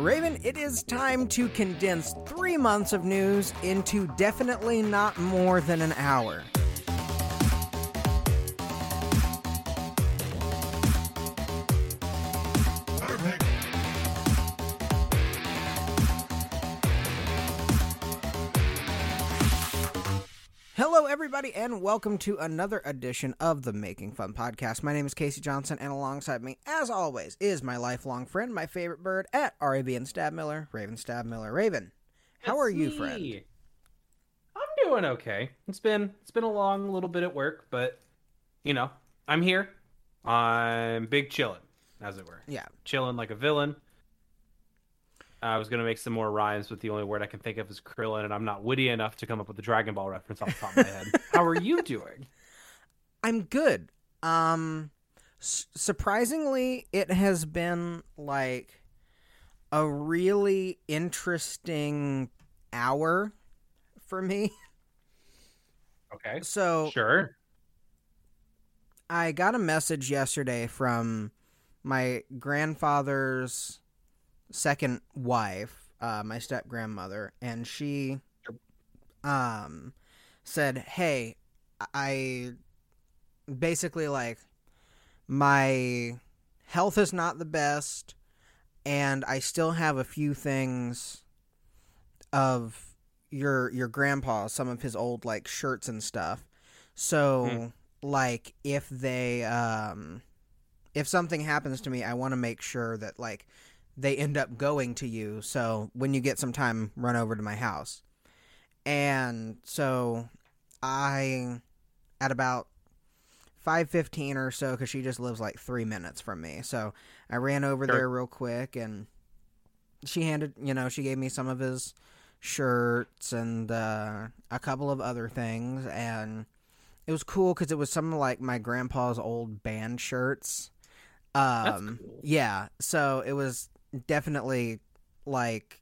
Raven, it is time to condense three months of news into definitely not more than an hour. Everybody, and welcome to another edition of the Making Fun podcast. My name is Casey Johnson, and alongside me, as always, is my lifelong friend, my favorite bird at RAV and Stab Miller, Raven Stab Miller. Raven, how are you, me. friend? I'm doing okay. It's been it's been a long little bit at work, but you know, I'm here. I'm big chillin', as it were. Yeah, Chillin' like a villain. I was gonna make some more rhymes, but the only word I can think of is Krillin, and I'm not witty enough to come up with a Dragon Ball reference off the top of my head. How are you doing? I'm good. Um, s- surprisingly, it has been like a really interesting hour for me. Okay. So, Sure. I got a message yesterday from my grandfather's second wife, uh, my step grandmother, and she um said, "Hey, I basically like my health is not the best, and I still have a few things of your your grandpa, some of his old like shirts and stuff. So." Hmm. like if they um if something happens to me i want to make sure that like they end up going to you so when you get some time run over to my house and so i at about 5.15 or so because she just lives like three minutes from me so i ran over Sure. there real quick and she handed you know she gave me some of his shirts and uh, a couple of other things and it was cool because it was some of like my grandpa's old band shirts. Um, cool. yeah, so it was definitely like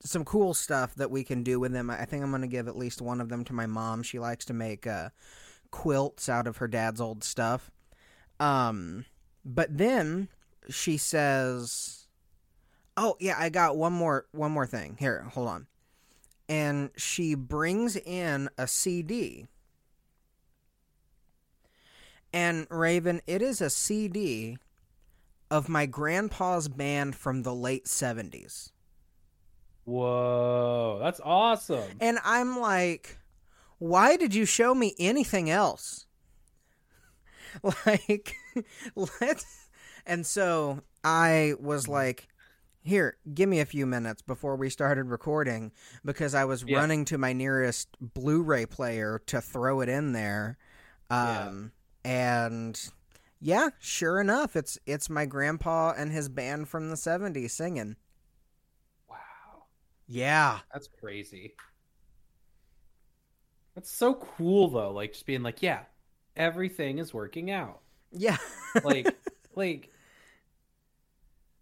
some cool stuff that we can do with them. I think I'm gonna give at least one of them to my mom. She likes to make uh, quilts out of her dad's old stuff. Um, but then she says, "Oh yeah, I got one more one more thing. Here, hold on." And she brings in a CD. And Raven, it is a CD of my grandpa's band from the late 70s. Whoa, that's awesome. And I'm like, why did you show me anything else? like, let's. And so I was like, here, give me a few minutes before we started recording because I was Yeah. running to my nearest Blu ray player to throw it in there. Yeah. Um, And yeah, sure enough, it's it's my grandpa and his band from the 70s singing. Wow. Yeah. That's crazy. That's so cool though, like just being like, yeah, everything is working out. Yeah. Like like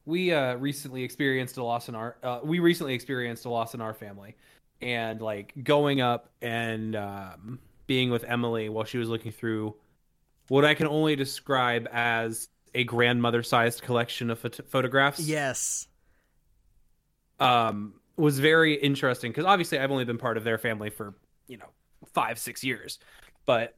we uh recently experienced a loss in our uh, we recently experienced a loss in our family and like going up and um being with Emily while she was looking through what I can only describe as a grandmother sized collection of phot- photographs yes. um, was very interesting because obviously I've only been part of their family for you know five six years, but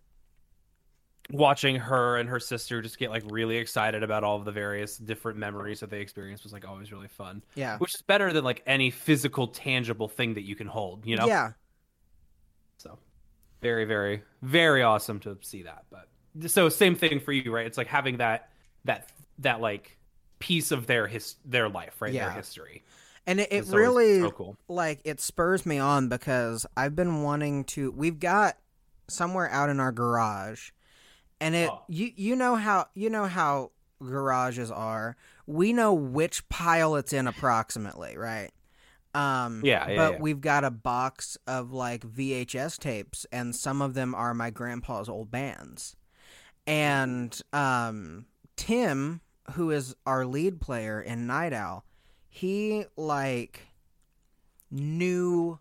watching her and her sister just get like really excited about all of the various different memories that they experienced was like always really fun, Yeah. which is better than like any physical tangible thing that you can hold, you know. Yeah. So very very very awesome to see that, but so same thing for you, right? It's like having that that that like piece of their his their life, right? Their history. And it, it really so cool. like it spurs me on because I've been wanting to we've got somewhere out in our garage and it Oh. you you know how you know how garages are. We know which pile it's in approximately, right? Um Yeah, yeah, but yeah. we've got a box of like VHS tapes and some of them are my grandpa's old bands. And um Tim, who is our lead player in Night Owl, he like knew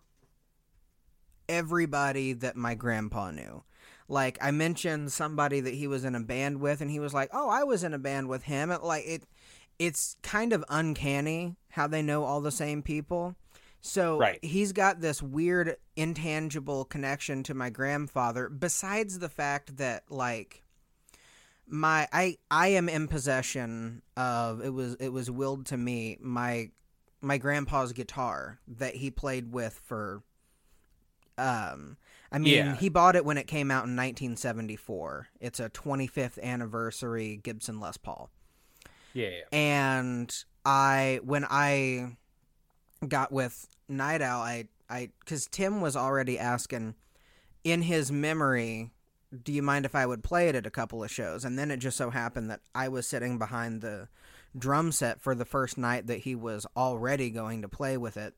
everybody that my grandpa knew. Like I mentioned somebody that he was in a band with and he was like, "Oh, I was in a band with him." It, like it it's kind of uncanny how they know all the same people. So Right. he's got this weird intangible connection to my grandfather besides the fact that like my I I am in possession of it was it was willed to me my my grandpa's guitar that he played with for um I mean Yeah. he bought it when it came out in 1974. It's a 25th anniversary Gibson Les Paul Yeah, yeah. and I when I got with Night Owl, I I because Tim was already asking in his memory, do you mind if I would play it at a couple of shows? And then it just so happened that I was sitting behind the drum set for the first night that he was already going to play with it.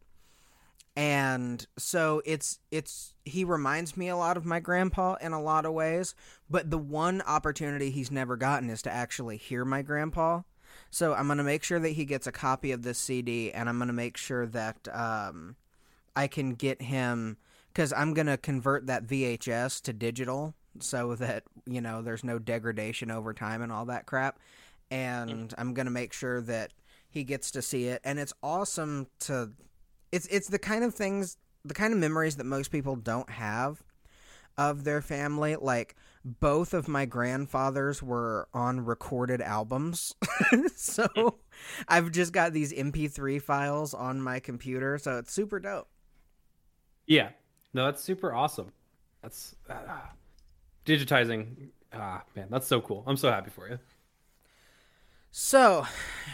And so it's it's he reminds me a lot of my grandpa in a lot of ways, but the one opportunity he's never gotten is to actually hear my grandpa. So I'm gonna make sure that he gets a copy of this CD, and I'm gonna make sure that um, I can get him because I'm gonna convert that VHS to digital, so that you know there's no degradation over time and all that crap. And I'm gonna make sure that he gets to see it, and it's awesome to. It's it's the kind of things, the kind of memories that most people don't have of their family. Like both of my grandfathers were on recorded albums. so I've just got these MP3 files on my computer, so it's super dope. Yeah. No, that's super awesome. That's ah, digitizing. Ah, man, that's so cool. I'm so happy for you. So,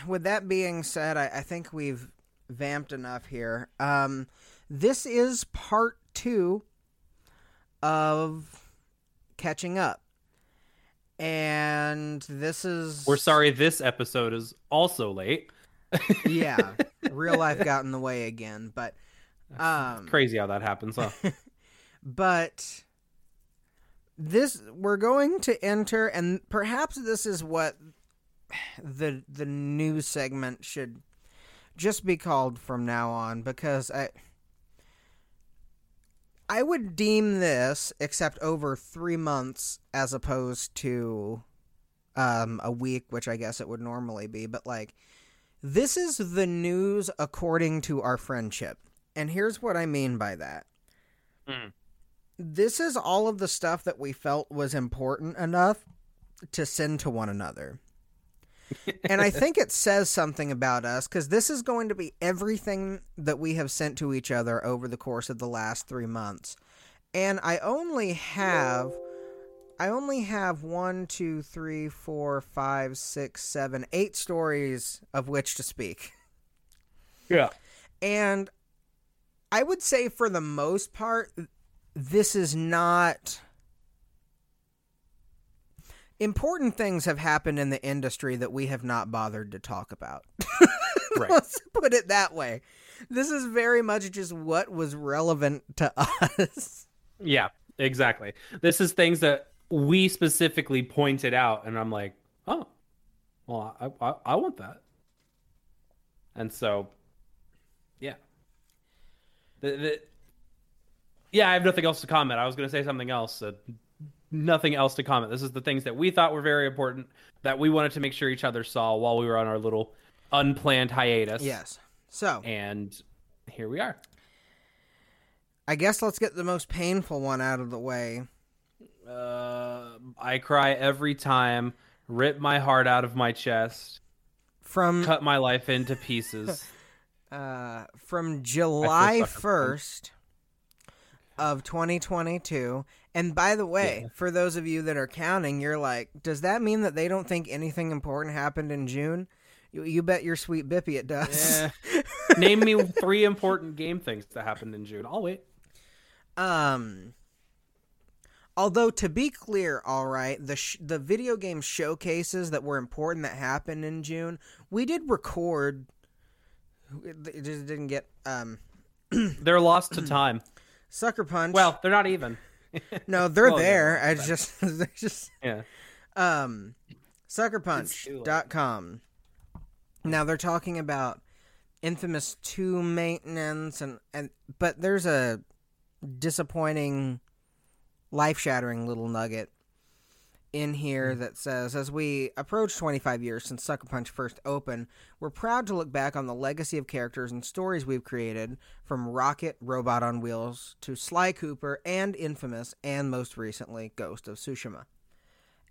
with that being said, I, I think we've vamped enough here. Um, this is part two of catching up. And this is We're sorry this episode is also late. yeah, real life got in the way again, but um Crazy how that happens, huh? but this we're going to enter and perhaps this is what the the new segment should just be called from now on because I I would deem this except over 3 months as opposed to um a week which I guess it would normally be but like this is the news according to our friendship and here's what I mean by that Mm. This is all of the stuff that we felt was important enough to send to one another. and I think it says something about us because this is going to be everything that we have sent to each other over the course of the last three months. And I only have. I only have one, two, three, four, five, six, seven, eight stories of which to speak. yeah. And I would say for the most part, this is not. Important things have happened in the industry that we have not bothered to talk about. Right. Let's put it that way. This is very much just what was relevant to us. Yeah, exactly. This is things that we specifically pointed out, and I'm like, oh, well, I, I, I want that. And so, yeah. The, the, yeah, I have nothing else to comment. I was going to say something else. Uh, nothing else to comment. This is the things that we thought were very important that we wanted to make sure each other saw while we were on our little unplanned hiatus. Yes. So, And here we are. I guess let's get the most painful one out of the way. Uh, I cry every time, rip my heart out of my chest, From cut my life into pieces. uh, from July 1st of 2022. And by the way, Yeah. for those of you that are counting, you're like, does that mean that they don't think anything important happened in June? You, you bet your sweet bippy it does. Yeah. Name me three important game things that happened in June. I'll wait. Um. Although to be clear, all right, the sh- the video game showcases that were important that happened in June, we did record. It just didn't get um They're lost to time. Sucker punch. Well, they're not even. no, they're well, there. yeah, I just they're just Yeah. um suckerpunch.com. Now they're talking about Infamous 2 maintenance and and but there's a disappointing life-shattering little nugget in here Hmm. that says As we approach 25 years since Sucker Punch first opened, we're proud to look back on the legacy of characters and stories we've created from Rocket, Robot on Wheels, to Sly Cooper, and Infamous, and most recently, Ghost of Tsushima.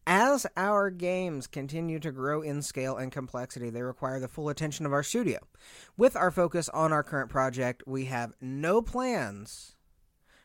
As our games continue to grow in scale and complexity, they require the full attention of our studio. With our focus on our current project, we have no plans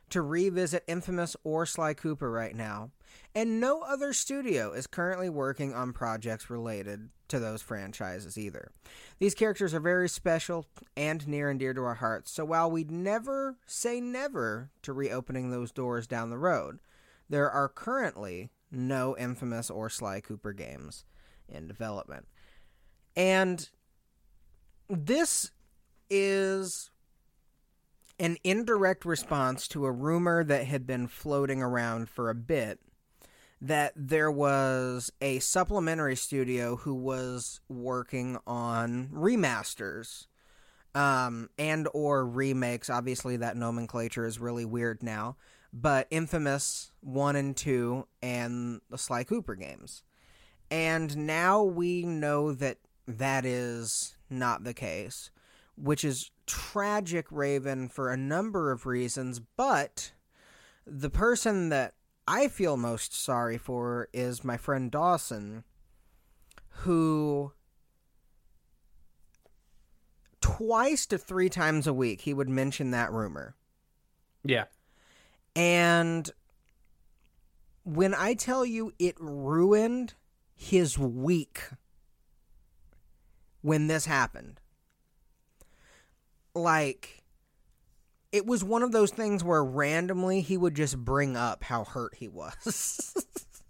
to revisit Infamous or Sly Cooper right now, and no other studio is currently working on projects related to those franchises either. These characters are very special and near and dear to our hearts, so while we'd never say never to reopening those doors down the road, there are currently no Infamous or Sly Cooper games in development. And this is an indirect response to a rumor that had been floating around for a bit that there was a supplementary studio who was working on remasters um, and or remakes. Obviously that nomenclature is really weird now but infamous 1 and 2 and the sly cooper games. And now we know that that is not the case which is tragic, Raven, for a number of reasons, but the person that I feel most sorry for is my friend Dawson, who twice to three times a week he would mention that rumor. Yeah. And when I tell you it ruined his week when this happened, like it was one of those things where randomly he would just bring up how hurt he was.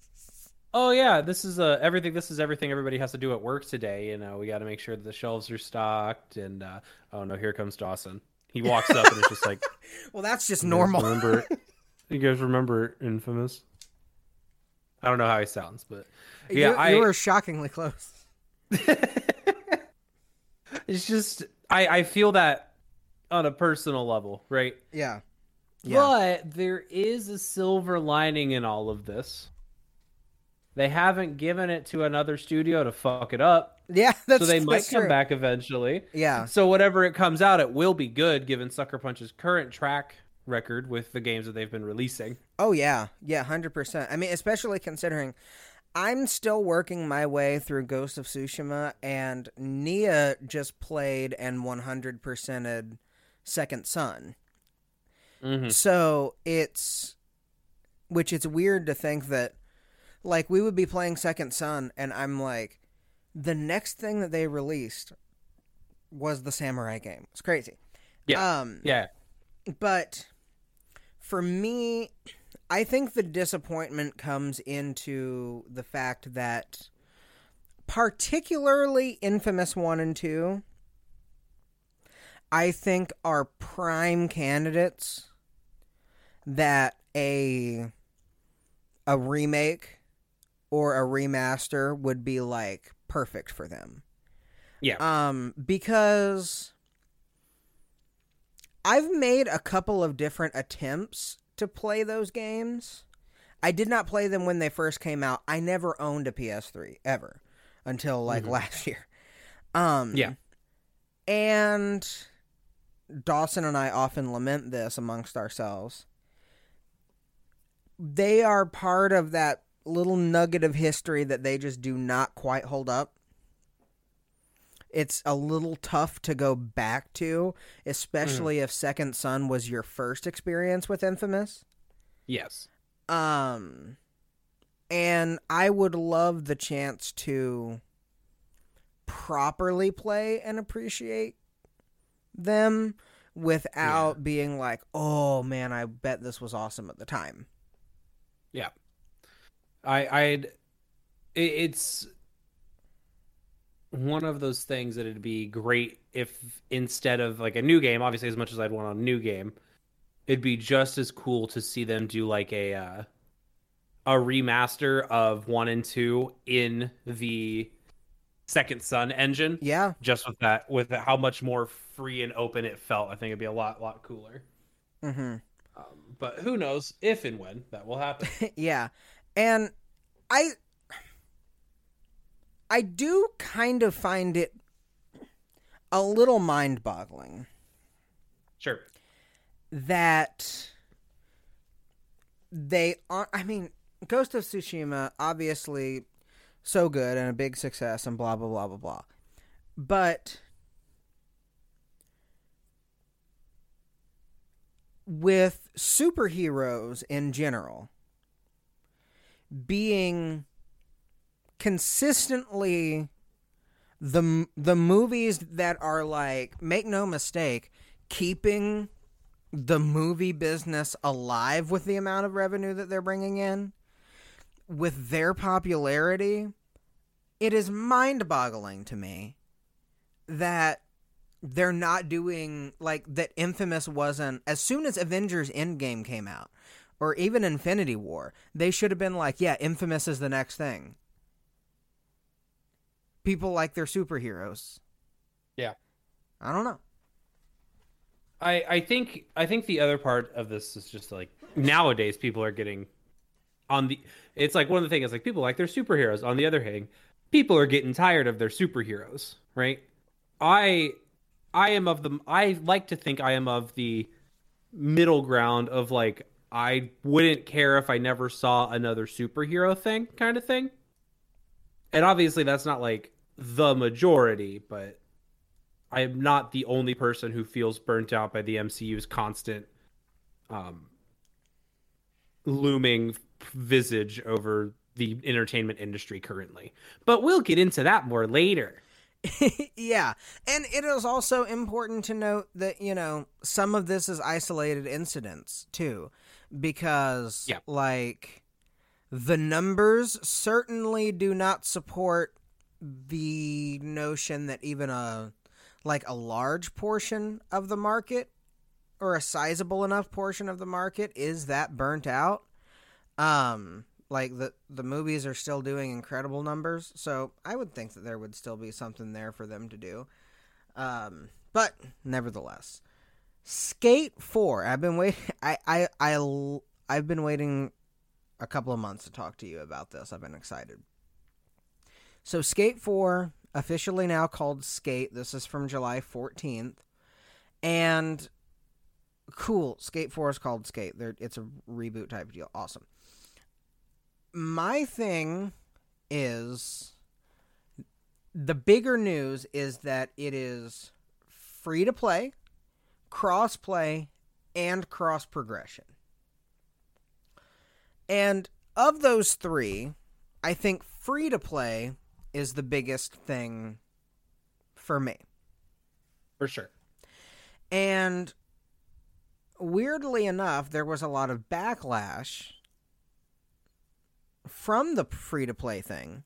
Oh yeah, this is uh, everything. This is everything everybody has to do at work today. You know, we got to make sure that the shelves are stocked. And uh, oh no, here comes Dawson. He walks up and it's just like well, that's just "You normal. Remember, you guys remember Infamous? I don't know how he sounds, but yeah, you, I you were shockingly close. it's just I I feel that on a personal level, right? Yeah. Yeah. But there is a silver lining in all of this. They haven't given it to another studio to fuck it up, yeah, that's so they might that's come true. back eventually. Yeah. So whatever it comes out, it will be good given Sucker Punch's current track record with the games that they've been releasing. Oh yeah, yeah, hundred percent. I mean, especially considering I'm still working my way through Ghost of Tsushima, and Nia just played and 100 percented Second Son. Mhm. So it's, which it's weird to think that, like, we would be playing Second Son, and I'm like, the next thing that they released was the Samurai game. It's crazy. Yeah. Um, Yeah. but for me, I think the disappointment comes into the fact that, particularly Infamous 1 and 2, I think are prime candidates that a a remake or a remaster would be like perfect for them. Yeah. Um because I've made a couple of different attempts to play those games. I did not play them when they first came out. I never owned a PS3 ever until like Mhm. last year. Um Yeah. And Dawson and I often lament this amongst ourselves. They are part of that little nugget of history that they just do not quite hold up. It's a little tough to go back to, especially if Second Son was your first experience with Infamous. Yes. Um and I would love the chance to properly play and appreciate them without being like, "Oh man, I bet this was awesome at the time." Yeah, I I'd it, it's one of those things that it'd be great if instead of like a new game, obviously as much as I'd want a new game, it'd be just as cool to see them do like a uh, a remaster of 1 and 2 in the Second Son engine. Yeah. Just with that with how much more free and open it felt, I think it'd be a lot lot cooler. Mhm. Um, but who knows if and when that will happen. yeah. And I I do kind of find it a little mind-boggling Sure. that they are I mean Ghost of Tsushima obviously so good and a big success and blah blah blah blah blah. But with superheroes in general being consistently the the movies that are like make no mistake keeping the movie business alive with the amount of revenue that they're bringing in with their popularity it is mind-boggling to me that they're not doing like that infamous wasn't as soon as avengers endgame came out or even infinity war they should have been like yeah infamous is the next thing. People like their superheroes. Yeah. i don't know. I, I think I think the other part of this is just like nowadays people are getting on the it's like one of the things like people like their superheroes. On the other hand, people are getting tired of their superheroes, right? I I am of the I like to think I am of the middle ground of like I wouldn't care if I never saw another superhero thing kind of thing. And obviously that's not like the majority, but I am not the only person who feels burnt out by the MCU's constant um, looming visage over the entertainment industry currently. But we'll get into that more later. yeah. And it is also important to note that, you know, some of this is isolated incidents too. Because, Yeah. like, the numbers certainly do not support the notion that even a, like, a large portion of the market or a sizable enough portion of the market is that burnt out. Um, like the the movies are still doing incredible numbers, so I would think that there would still be something there for them to do. Um, but nevertheless, Skate Four. I've been waiting. I I I've been waiting a couple of months to talk to you about this. I've been excited. So Skate Four officially now called Skate. This is from July fourteenth, and cool. Skate Four is called Skate. There, it's a reboot type deal. Awesome my thing is the bigger news is that it is free to play, cross play, and cross progression. And of those three, I think free to play is the biggest thing for me. For sure. And weirdly enough, there was a lot of backlash from the free to play thing.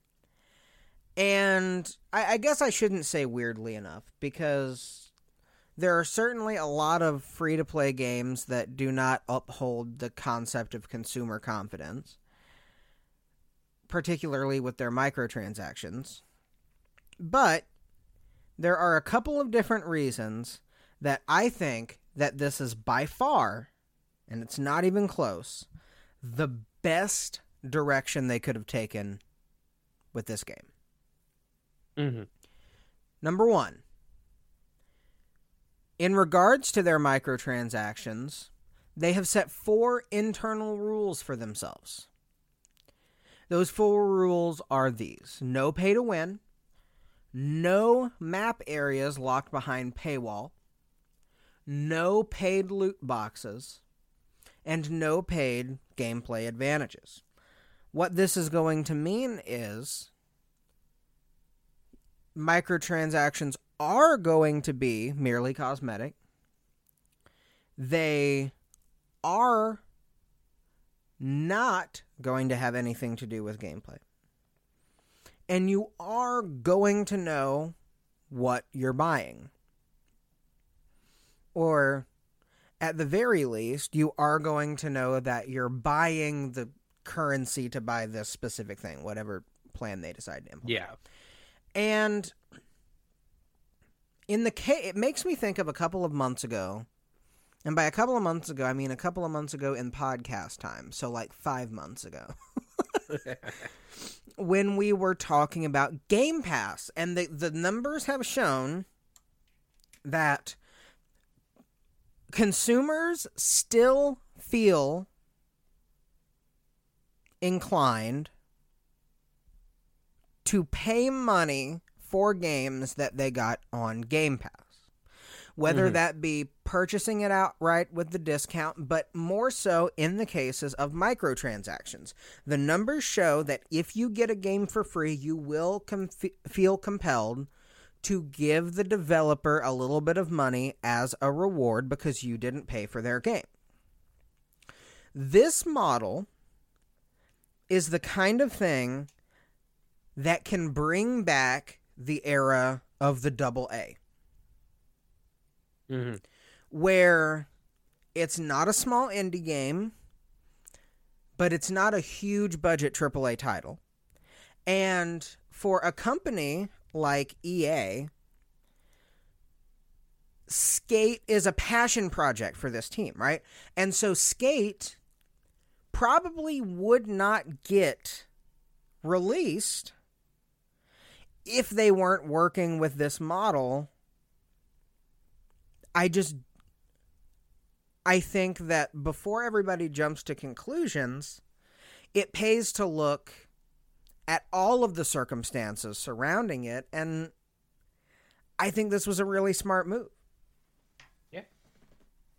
And I, I, guess I shouldn't say weirdly enough because there are certainly a lot of free to play games that do not uphold the concept of consumer confidence, particularly with their microtransactions. But there are a couple of different reasons that I think that this is by far, and it's not even close, the best direction they could have taken with this game. Mm-hmm. Number one, in regards to their microtransactions, they have set four internal rules for themselves. Those four rules are these no pay to win, no map areas locked behind paywall, no paid loot boxes, and no paid gameplay advantages. What this is going to mean is microtransactions are going to be merely cosmetic. They are not going to have anything to do with gameplay. And you are going to know what you're buying. Or, at the very least, you are going to know that you're buying the currency to buy this specific thing, whatever plan they decide to implement. Yeah. And in the case, it makes me think of a couple of months ago. And by a couple of months ago, I mean a couple of months ago in podcast time. So, like five months ago. when we were talking about Game Pass, and the the numbers have shown that consumers still feel inclined to pay money for games that they got on Game Pass. Whether Mhm. that be purchasing it outright with the discount, but more so in the cases of microtransactions. The numbers show that if you get a game for free, you will com- feel compelled to give the developer a little bit of money as a reward because you didn't pay for their game. This model is the kind of thing that can bring back the era of the double A, Mhm. where it's not a small indie game, but it's not a huge budget AAA title. And for a company like EA, Skate is a passion project for this team, right? And so Skate probably would not get released if they weren't working with this model. I just I think that before everybody jumps to conclusions, it pays to look at all of the circumstances surrounding it and I think this was a really smart move. Yeah.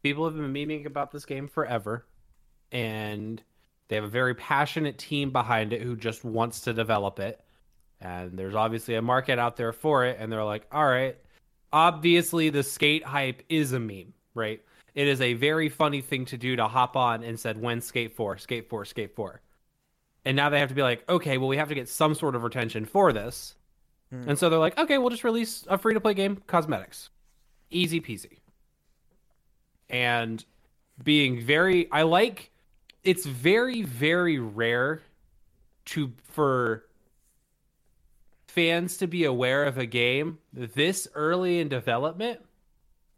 People have been memeing about this game forever, and they have a very passionate team behind it who just wants to develop it. And there's obviously a market out there for it, and they're like, all right, obviously the skate hype is a meme, right? It is a very funny thing to do to hop on and said, when skate 4, skate 4, skate 4. And now they have to be like, okay, well, we have to get some sort of retention for this. Hmm. And so they're like, okay, we'll just release a free to play game, cosmetics. Easy peasy. And being very I like it's very, very rare to for fans to be aware of a game this early in development.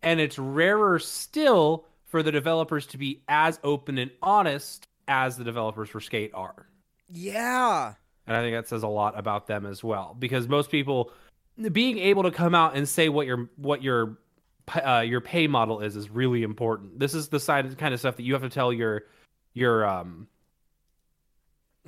And it's rarer still for the developers to be as open and honest as the developers for Skate are. Yeah. And I think that says a lot about them as well, because most people being able to come out and say what your what your uh, your pay model is is really important. This is the side kind of stuff that you have to tell your your um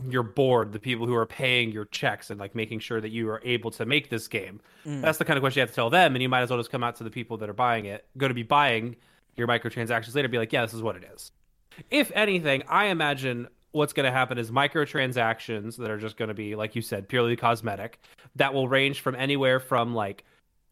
your board, the people who are paying your checks and like making sure that you are able to make this game. Mm. That's the kind of question you have to tell them, and you might as well just come out to the people that are buying it, going to be buying your microtransactions later, be like, yeah, this is what it is. If anything, I imagine what's going to happen is microtransactions that are just going to be, like you said, purely cosmetic, that will range from anywhere from like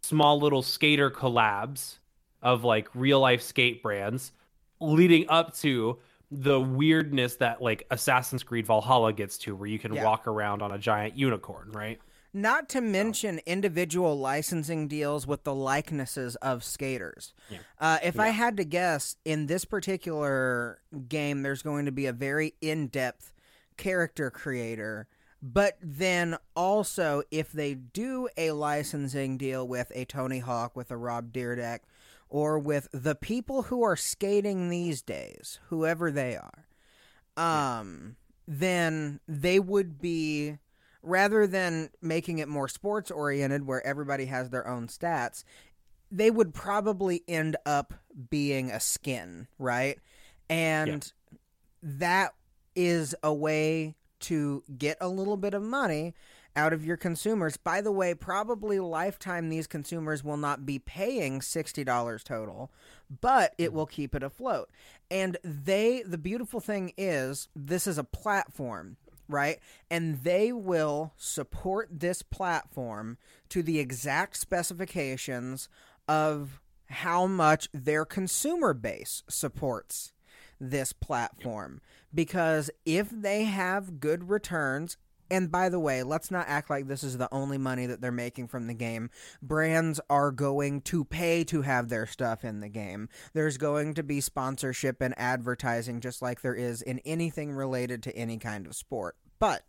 small little skater collabs of like real life skate brands, leading up to the weirdness that like Assassin's Creed Valhalla gets to, where you can Yeah. walk around on a giant unicorn, right? Not to mention individual licensing deals with the likenesses of skaters. Yeah. Uh, if I had to guess, in this particular game, there's going to be a very in depth character creator. But then also, if they do a licensing deal with a Tony Hawk, with a Rob Dyrdek, or with the people who are skating these days, whoever they are, um, then they would be rather than making it more sports oriented where everybody has their own stats they would probably end up being a skin right? And that is a way to get a little bit of money out of your consumers by the way probably lifetime these consumers will not be paying $60 total but it will keep it afloat and they the beautiful thing is this is a platform right? And they will support this platform to the exact specifications of how much their consumer base supports this platform. Because if they have good returns, and by the way, let's not act like this is the only money that they're making from the game. Brands are going to pay to have their stuff in the game. There's going to be sponsorship and advertising, just like there is in anything related to any kind of sport. But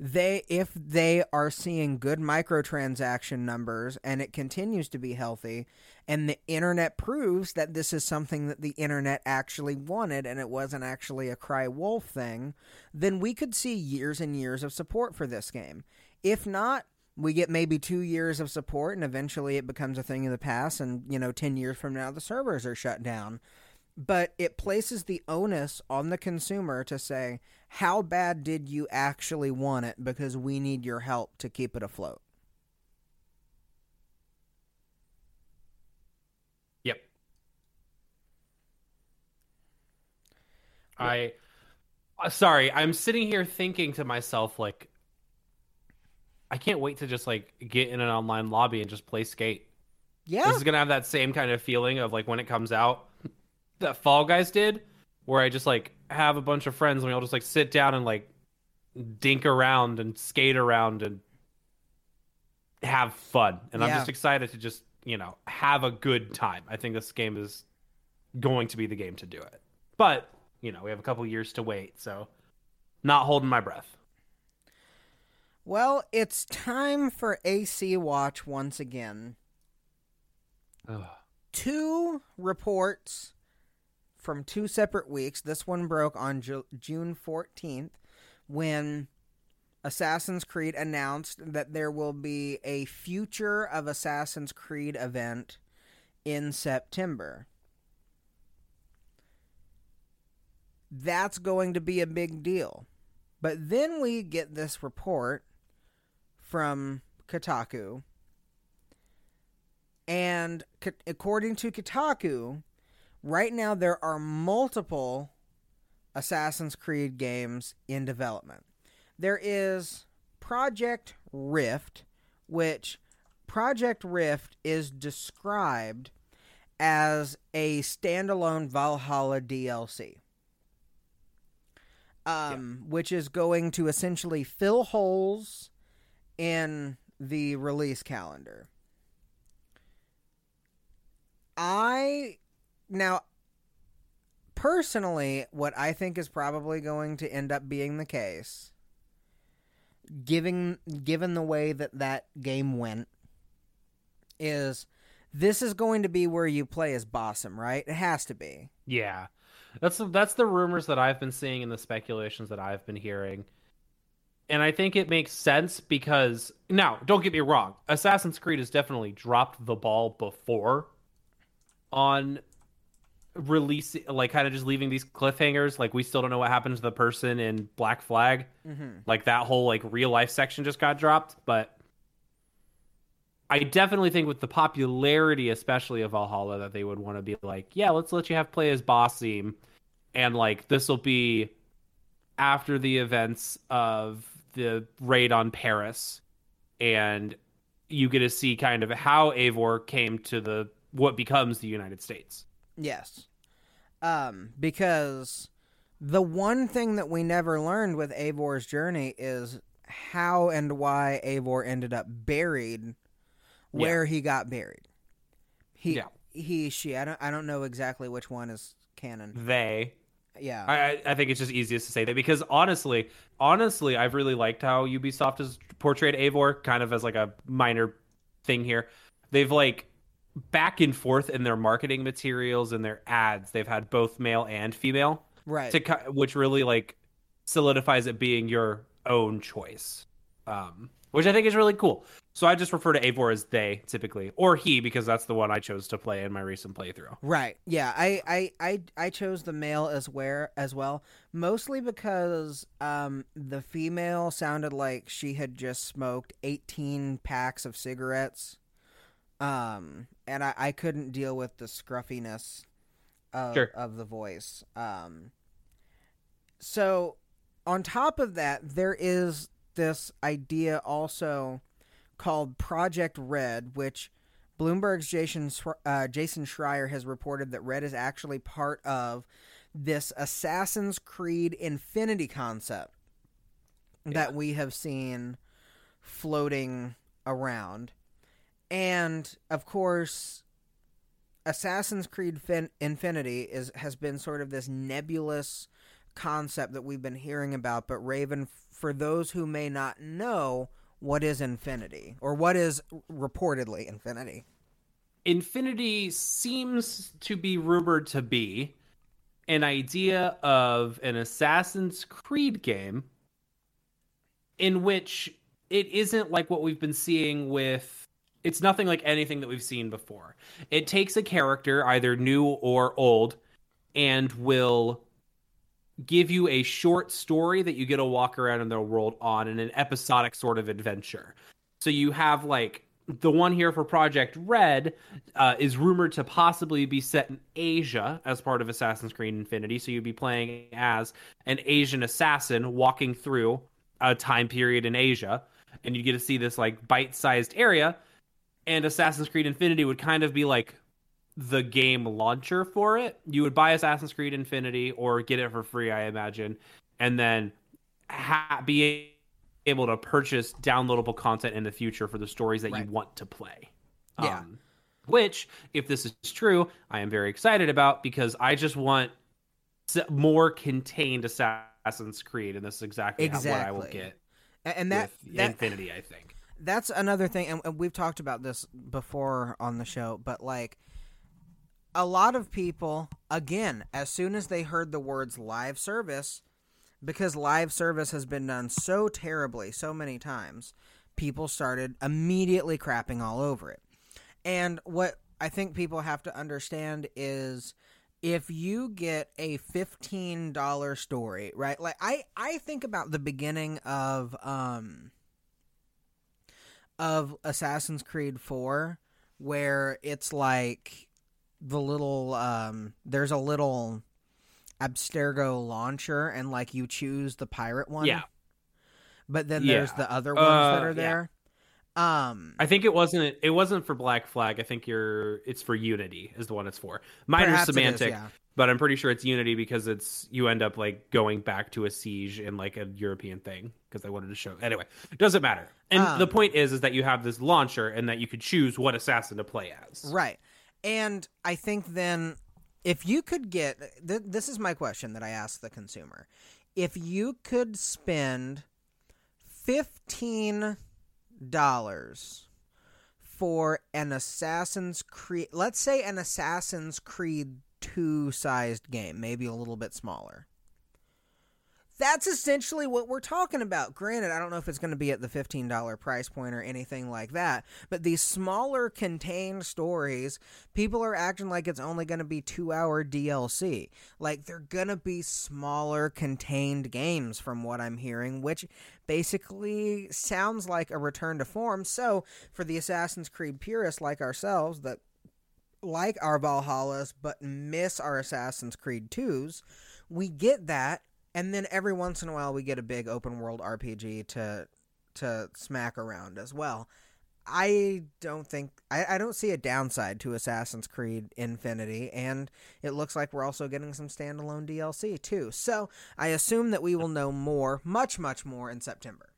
they if they are seeing good microtransaction numbers and it continues to be healthy and the internet proves that this is something that the internet actually wanted and it wasn't actually a cry wolf thing then we could see years and years of support for this game. If not we get maybe two years of support and eventually it becomes a thing of the past and you know 10 years from now the servers are shut down but it places the onus on the consumer to say how bad did you actually want it? Because we need your help to keep it afloat. Yep. I uh, sorry, I'm sitting here thinking to myself like I can't wait to just like get in an online lobby and just play skate. yeah. This is going to have that same kind of feeling of like when it comes out that Fall Guys did where I just like have a bunch of friends and we all just like sit down and like dink around and skate around and have fun. And I'm just excited to just, you know, have a good time. I think this game is going to be the game to do it. But, you know, we have a couple years to wait, so not holding my breath. well it's time for ac watch once again Ugh. two reports from two separate weeks. This one broke on Ju- June 14th when Assassin's Creed announced that there will be a future of Assassin's Creed event in September. That's going to be a big deal. But then we get this report from Kotaku and according to Kotaku, right now there are multiple Assassin's Creed games in development. There is Project Rift, which Project Rift is described as a standalone Valhalla DLC. Um, which is going to essentially fill holes in the release calendar. I now personally what I think is probably going to end up being the case given given the way that that game went is this is going to be where you play as Basim, right? It has to be. Yeah. That's that's the rumors that I've been seeing and the speculations that I've been hearing. And I think it makes sense because now, don't get me wrong, Assassin's Creed has definitely dropped the ball before on releasing like kind of just leaving these cliffhangers like we still don't know what happened to the person in Black Flag. Mm-hmm. Like that whole like real life section just got dropped, but I definitely think with the popularity, especially of Valhalla, that they would want to be like, yeah, let's let you have play as Basim, and like this will be after the events of the raid on Paris, and you get to see kind of how Eivor came to the what becomes the United States. Yes. Um, because the one thing that we never learned with Eivor's journey is how and why Avor ended up buried where he got buried. He Yeah. he she I don't I don't know exactly which one is canon. They Yeah. I, I- I think it's just easiest to say that because honestly, honestly, I've really liked how Ubisoft has portrayed Eivor kind of as like a minor thing here. They've like back and forth in their marketing materials and their ads. They've had both male and female, right. to which really like solidifies it being your own choice, um, which I think is really cool. So I just refer to Eivor as they typically, or he because that's the one I chose to play in my recent playthrough. Right. Yeah. I, I, I, I chose the male as where as well, mostly because um the female sounded like she had just smoked eighteen packs of cigarettes, um, and I, I couldn't deal with the scruffiness of Sure. of the voice. Um, so on top of that, there is this idea also called Project Red, which Bloomberg's Jason uh, Jason Schreier has reported that Red is actually part of this Assassin's Creed Infinity concept that we have seen floating around. And of course, Assassin's Creed fin- Infinity is has been sort of this nebulous concept that we've been hearing about, but Raven, for those who may not know, what is Infinity or what is reportedly Infinity? Infinity seems to be rumored to be an idea of an Assassin's Creed game in which it isn't like what we've been seeing with it's nothing like anything that we've seen before. It takes a character, either new or old, and will give you a short story that you get to walk around in their world on in an episodic sort of adventure. So you have like the one here for Project Red uh, is rumored to possibly be set in Asia as part of Assassin's Creed Infinity. So you'd be playing as an Asian assassin walking through a time period in Asia, and you get to see this like bite-sized area. And Assassin's Creed Infinity would kind of be like the game launcher for it. You would buy Assassin's Creed Infinity or get it for free, I imagine, and then ha- be able to purchase downloadable content in the future for the stories that right. you want to play. Yeah. Um, which, if this is true, I am very excited about because I just want more contained Assassin's Creed, and this is exactly, exactly. what I will get. And that, that Infinity, I think that's another thing, and we've talked about this before on the show, but like a lot of people, again, as soon as they heard the words live service, because live service has been done so terribly so many times, people started immediately crapping all over it. And what I think people have to understand is if you get a $15 story, right? Like I I think about the beginning of um of Assassin's Creed 4 where it's like the little um there's a little Abstergo launcher and like you choose the pirate one. Yeah. But then yeah. there's the other ones uh, that are there. Yeah. Um I think it wasn't it wasn't for Black Flag. I think you're it's for Unity is the one it's for. Minor semantic. Is, yeah. But I'm pretty sure it's Unity because it's you end up like going back to a siege in like a European thing because I wanted to show. Anyway, doesn't matter. And um, the point is is that you have this launcher and that you could choose what assassin to play as. Right. And I think then if you could get th- this is my question that I ask the consumer. If you could spend $15 for an Assassin's Creed, let's say an Assassin's Creed 2 sized game, maybe a little bit smaller that's essentially what we're talking about. Granted, I don't know if it's going to be at the $15 price point or anything like that, but these smaller contained stories, people are acting like it's only going to be two hour DLC. Like they're going to be smaller contained games, from what I'm hearing, which basically sounds like a return to form. So, for the Assassin's Creed purists like ourselves that like our Valhallas but miss our Assassin's Creed 2s, we get that and then every once in a while we get a big open world RPG to to smack around as well. I don't think I, I don't see a downside to Assassin's Creed Infinity, and it looks like we're also getting some standalone DLC too. So I assume that we will know more, much much more in September.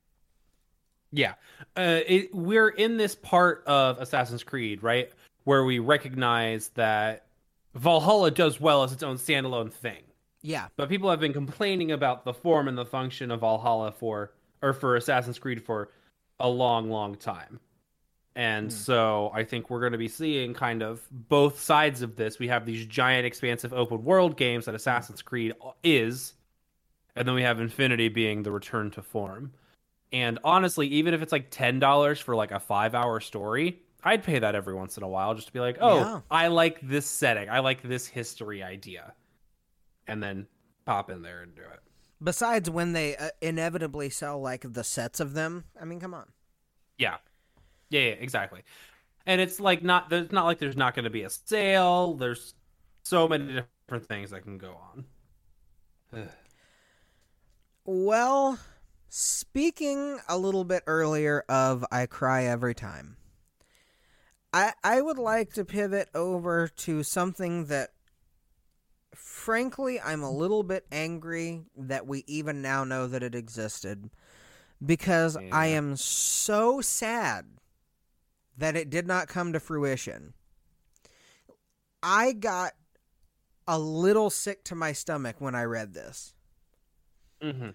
Yeah, uh, it, we're in this part of Assassin's Creed, right, where we recognize that Valhalla does well as its own standalone thing. Yeah. But people have been complaining about the form and the function of Valhalla for or for Assassin's Creed for a long, long time. And mm. so I think we're going to be seeing kind of both sides of this. We have these giant, expansive open world games that Assassin's Creed is, and then we have Infinity being the return to form. And honestly, even if it's like $10 for like a five hour story, I'd pay that every once in a while just to be like, oh, yeah. I like this setting. I like this history idea and then pop in there and do it. Besides, when they uh, inevitably sell like the sets of them, I mean, come on. Yeah, yeah, yeah exactly. And it's like not there's not like there's not going to be a sale. There's so many different things that can go on. well, speaking a little bit earlier of I cry every time. I I would like to pivot over to something that frankly, I'm a little bit angry that we even now know that it existed because yeah. I am so sad that it did not come to fruition. I got a little sick to my stomach when I read this. Mm-hmm.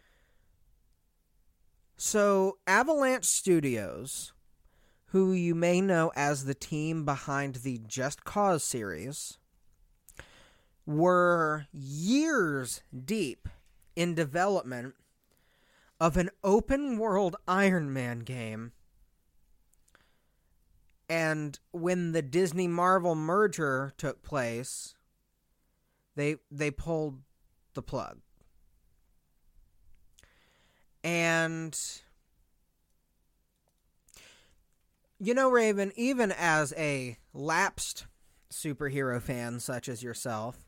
So, Avalanche Studios, who you may know as the team behind the Just Cause series, were years deep in development of an open world Iron Man game. And when the Disney Marvel merger took place, they they pulled the plug. And you know, Raven, even as a lapsed superhero fan such as yourself,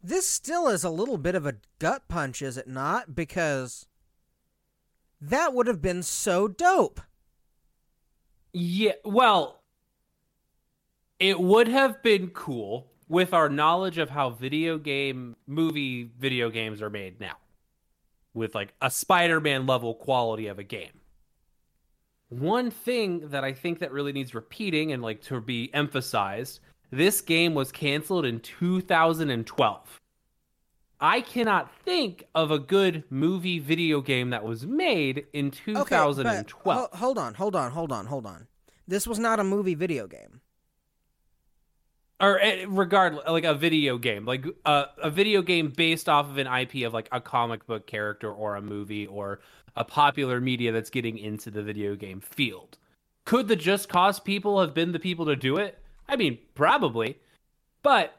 this still is a little bit of a gut punch, is it not? Because that would have been so dope. Yeah, well, it would have been cool with our knowledge of how video game movie video games are made now. With like a Spider-Man level quality of a game. One thing that I think that really needs repeating and like to be emphasized, this game was canceled in 2012. I cannot think of a good movie video game that was made in 2012. Okay, but, ho- hold on, hold on, hold on, hold on. This was not a movie video game. Or eh, regardless, like a video game, like uh, a video game based off of an IP of like a comic book character or a movie or a popular media that's getting into the video game field. Could the Just Cause people have been the people to do it? I mean, probably. But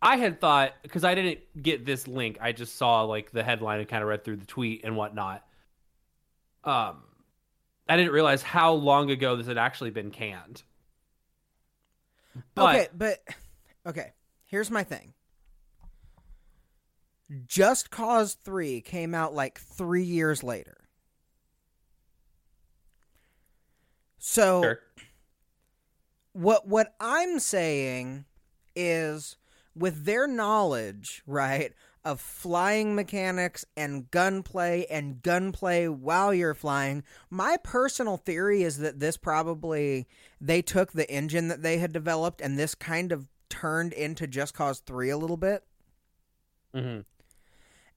I had thought because I didn't get this link, I just saw like the headline and kind of read through the tweet and whatnot. Um, I didn't realize how long ago this had actually been canned. But, okay, but okay. Here's my thing. Just Cause 3 came out like 3 years later. So sure. what what I'm saying is with their knowledge, right, of flying mechanics and gunplay and gunplay while you're flying, my personal theory is that this probably they took the engine that they had developed and this kind of turned into Just Cause 3 a little bit. Mm-hmm.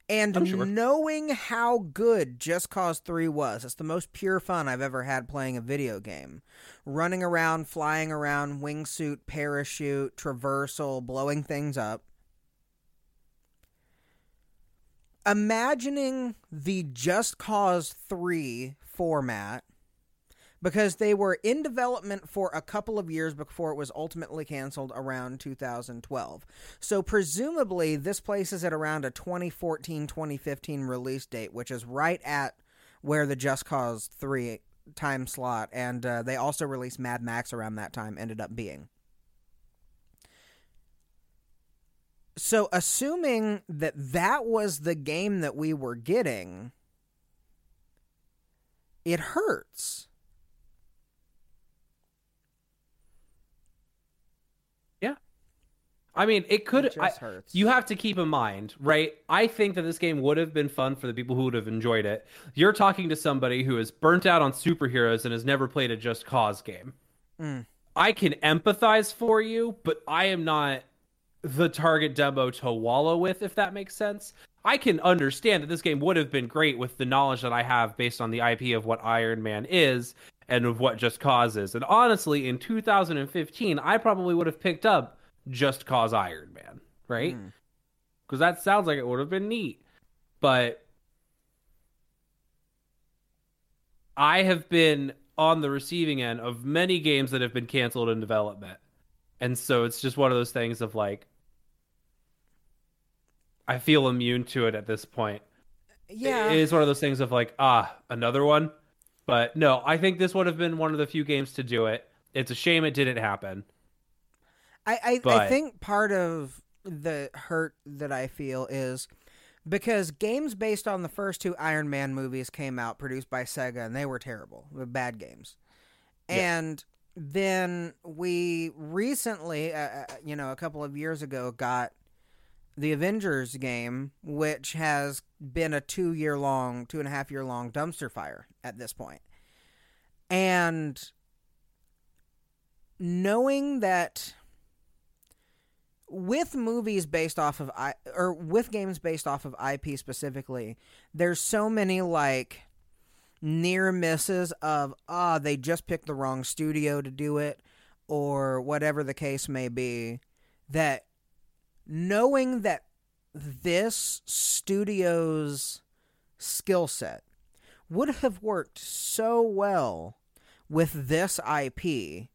And oh, sure. knowing how good Just Cause 3 was, it's the most pure fun I've ever had playing a video game. Running around, flying around, wingsuit, parachute, traversal, blowing things up. Imagining the Just Cause 3 format because they were in development for a couple of years before it was ultimately canceled around 2012. So presumably this places it around a 2014-2015 release date, which is right at where the Just Cause 3 time slot and uh, they also released Mad Max around that time ended up being. So assuming that that was the game that we were getting, it hurts I mean, it could. It I, you have to keep in mind, right? I think that this game would have been fun for the people who would have enjoyed it. You're talking to somebody who is burnt out on superheroes and has never played a Just Cause game. Mm. I can empathize for you, but I am not the target demo to wallow with, if that makes sense. I can understand that this game would have been great with the knowledge that I have based on the IP of what Iron Man is and of what Just Cause is. And honestly, in 2015, I probably would have picked up just cause Iron Man, right? Because mm. that sounds like it would have been neat. But I have been on the receiving end of many games that have been canceled in development. And so it's just one of those things of like, I feel immune to it at this point. Yeah. It is one of those things of like, ah, another one. But no, I think this would have been one of the few games to do it. It's a shame it didn't happen. I I, but... I think part of the hurt that I feel is because games based on the first two Iron Man movies came out produced by Sega and they were terrible, bad games. Yeah. And then we recently, uh, uh, you know, a couple of years ago, got the Avengers game, which has been a two year long, two and a half year long dumpster fire at this point. And knowing that with movies based off of I or with games based off of IP specifically, there's so many like near misses of ah they just picked the wrong studio to do it or whatever the case may be that knowing that this studio's skill set would have worked so well with this IP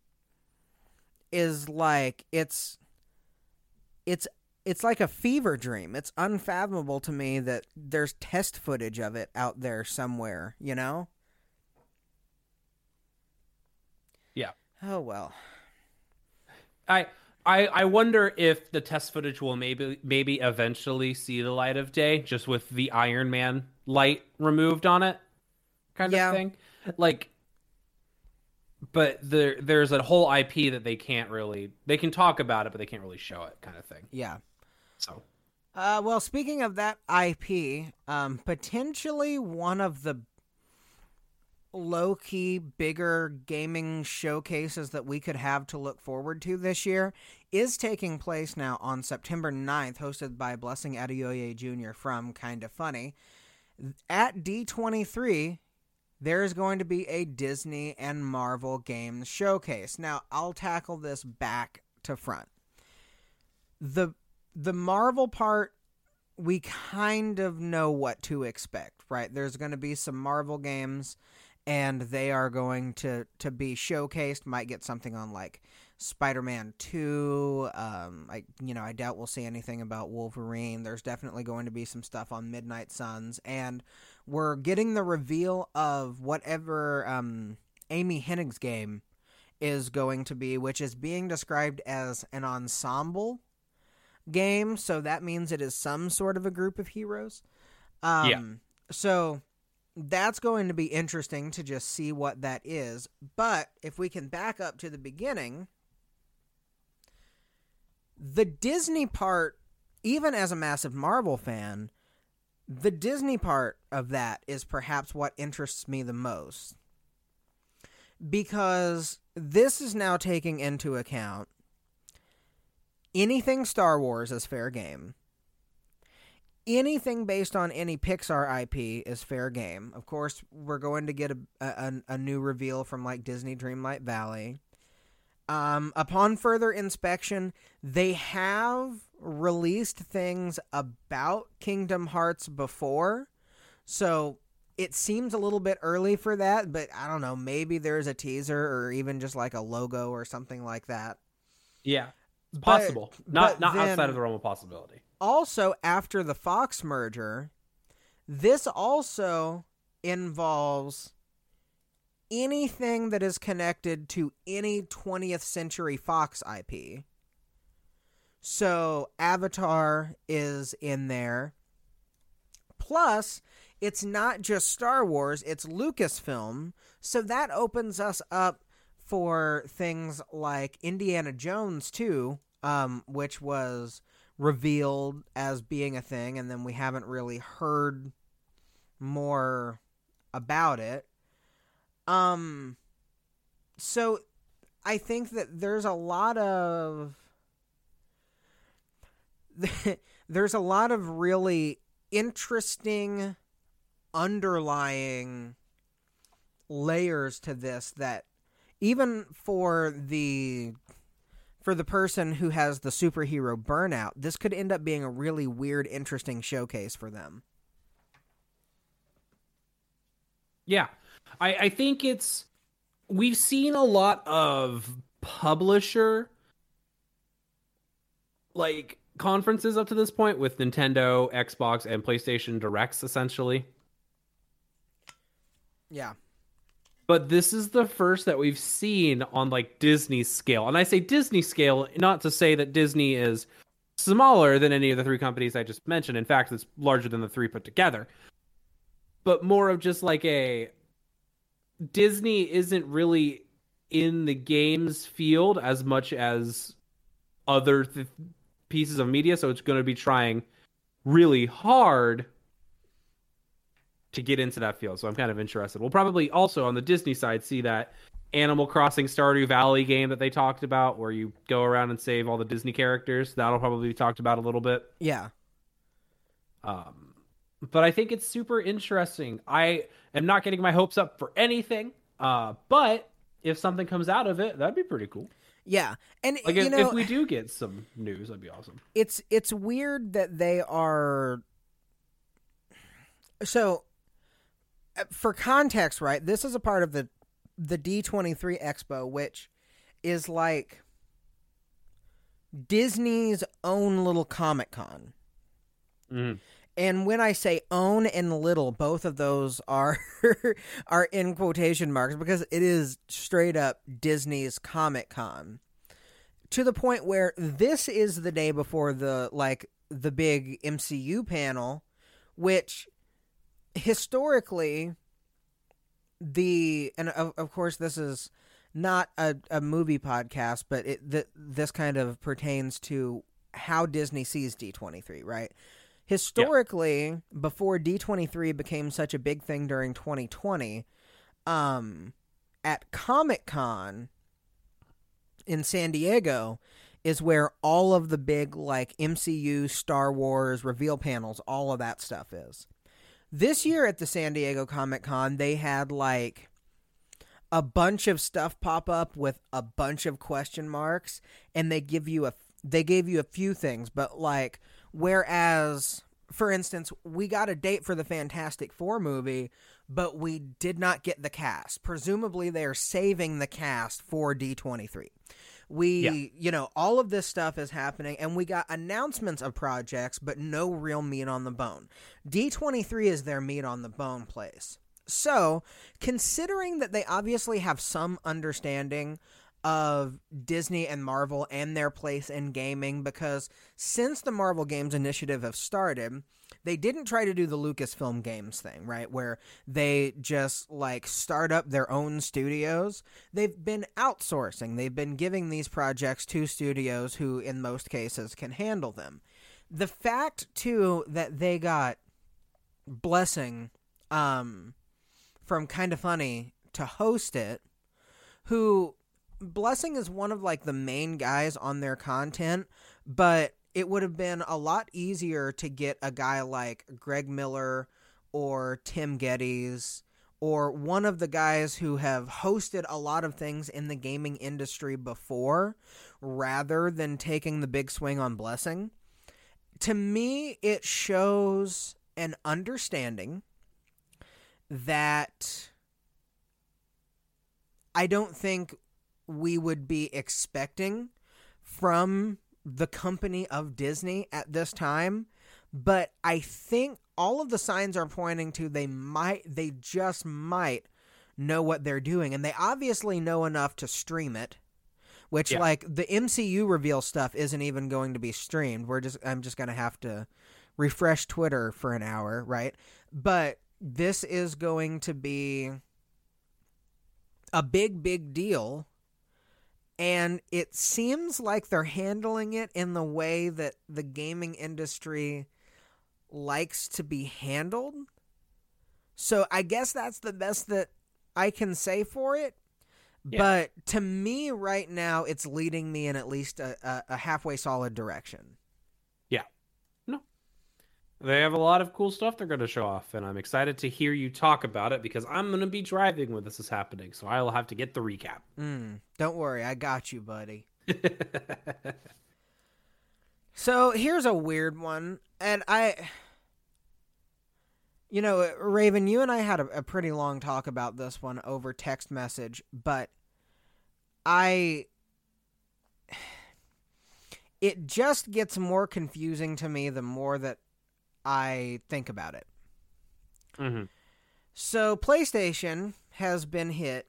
is like it's it's it's like a fever dream. It's unfathomable to me that there's test footage of it out there somewhere, you know? Yeah. Oh well. I I I wonder if the test footage will maybe maybe eventually see the light of day just with the Iron Man light removed on it kind Yeah. of thing. Like but there there's a whole IP that they can't really they can talk about it but they can't really show it kind of thing. Yeah. So Uh, well, speaking of that IP, um, potentially one of the low key bigger gaming showcases that we could have to look forward to this year is taking place now on September 9th, hosted by Blessing Adeoye Jr. from Kinda Funny. At D23, there is going to be a Disney and Marvel games showcase. Now, I'll tackle this back to front. The the Marvel part we kind of know what to expect, right? There's going to be some Marvel games and they are going to to be showcased, might get something on like Spider-Man 2, um I you know, I doubt we'll see anything about Wolverine. There's definitely going to be some stuff on Midnight Suns and we're getting the reveal of whatever um Amy Hennig's game is going to be, which is being described as an ensemble game, so that means it is some sort of a group of heroes. Um, Yeah. So that's going to be interesting to just see what that is. But if we can back up to the beginning, the Disney part, even as a massive Marvel fan, the Disney part of that is perhaps what interests me the most. Because this is now taking into account anything Star Wars is fair game. Anything based on any Pixar IP is fair game. Of course, we're going to get a, a, a new reveal from like Disney Dreamlight Valley. Um, upon further inspection, they have released things about Kingdom Hearts before. So it seems a little bit early for that, but I don't know. Maybe there's a teaser or even just like a logo or something like that. yeah, it's But- possible. not but not then- outside of the realm of possibility. also after the Fox merger, this also involves anything that is connected to any 20th century Fox IP. So Avatar is in there. Plus, it's not just Star Wars, it's Lucasfilm. So that opens us up for things like Indiana Jones too, um, which was revealed as being a thing, and then we haven't really heard more about it. Um, so I think that there's a lot of there's a lot of really interesting underlying layers to this that even for the for the person who has the superhero burnout, this could end up being a really weird, interesting showcase for them. Yeah. I, I think it's we've seen a lot of publisher like conferences up to this point with Nintendo, Xbox, and PlayStation Directs essentially. Yeah. But this is the first that we've seen on like Disney scale. And I say Disney scale not to say that Disney is smaller than any of the three companies I just mentioned. In fact, it's larger than the three put together. But more of just like a Disney isn't really in the games field as much as other th- pieces of media, so it's going to be trying really hard to get into that field. So I'm kind of interested. We'll probably also on the Disney side see that Animal Crossing Stardew Valley game that they talked about, where you go around and save all the Disney characters. That'll probably be talked about a little bit. Yeah. Um, but I think it's super interesting. I am not getting my hopes up for anything. Uh, but if something comes out of it, that'd be pretty cool. Yeah, and Like you if, know, if we do get some news, that'd be awesome. it's it's weird that they are so uh, for context right this is a part of the the d23 expo which is like disney's own little comic con Mhm. And when i say own and little both of those are are in quotation marks because it is straight up disney's comic con to the point where this is the day before the like the big MCU panel, which historically the and of, of course this is not a, a movie podcast, but it th- this kind of pertains to how Disney sees D23, right? Historically, before D23 became such a big thing during 2020, um, at Comic Con, in San Diego is where all of the big like MCU, Star Wars reveal panels, all of that stuff is. This year at the San Diego Comic Con, they had like a bunch of stuff pop up with a bunch of question marks and they give you a they gave you a few things, but like whereas for instance, we got a date for the Fantastic 4 movie, but we did not get the cast. Presumably they are saving the cast for D23 we Yeah. you know all of this stuff is happening and we got announcements of projects but no real meat on the bone d23 is their meat on the bone place so considering that they obviously have some understanding of disney and marvel and their place in gaming because since the marvel games initiative have started they didn't try to do the lucasfilm games thing right where they just like start up their own studios they've been outsourcing. They've been giving these projects to studios who, in most cases, can handle them. The fact, too, that they got Blessing um, from Kinda Funny to host it, who Blessing is one of like the main guys on their content, but it would have been a lot easier to get a guy like Greg Miller or Tim Gettys or one of the guys who have hosted a lot of things in the gaming industry before rather than taking the big swing on Blessing. To me, it shows an understanding that I don't think we would be expecting from the company of Disney at this time, but I think all of the signs are pointing to they might they just might know what they're doing and they obviously know enough to stream it which Yeah. like the MCU reveal stuff isn't even going to be streamed we're just I'm just going to have to refresh Twitter for an hour right but this is going to be a big big deal and it seems like they're handling it in the way that the gaming industry likes to be handled. So I guess that's the best that I can say for it. Yeah. But to me, right now, it's leading me in at least a, a, a halfway solid direction. They have a lot of cool stuff they're going to show off, and I'm excited to hear you talk about it because I'm going to be driving when this is happening, so I'll have to get the recap. Mm, don't worry, I got you, buddy. So here's a weird one, and I, you know, Raven, you and I had a, a pretty long talk about this one over text message, but I, it just gets more confusing to me the more that I think about it. hmm So PlayStation has been hit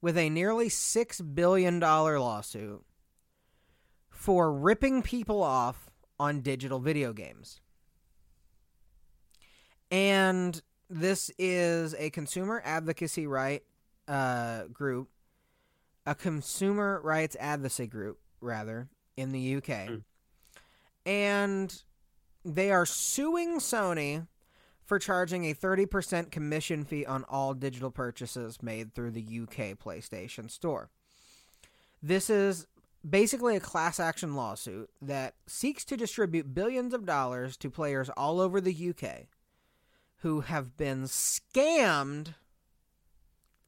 with a nearly six billion dollar lawsuit for ripping people off on digital video games. And this is a consumer advocacy right uh, group, a consumer rights advocacy group, rather, in the UK. Mm. And they are suing Sony for charging a 30% commission fee on all digital purchases made through the UK PlayStation Store. This is basically a class action lawsuit that seeks to distribute billions of dollars to players all over the UK who have been scammed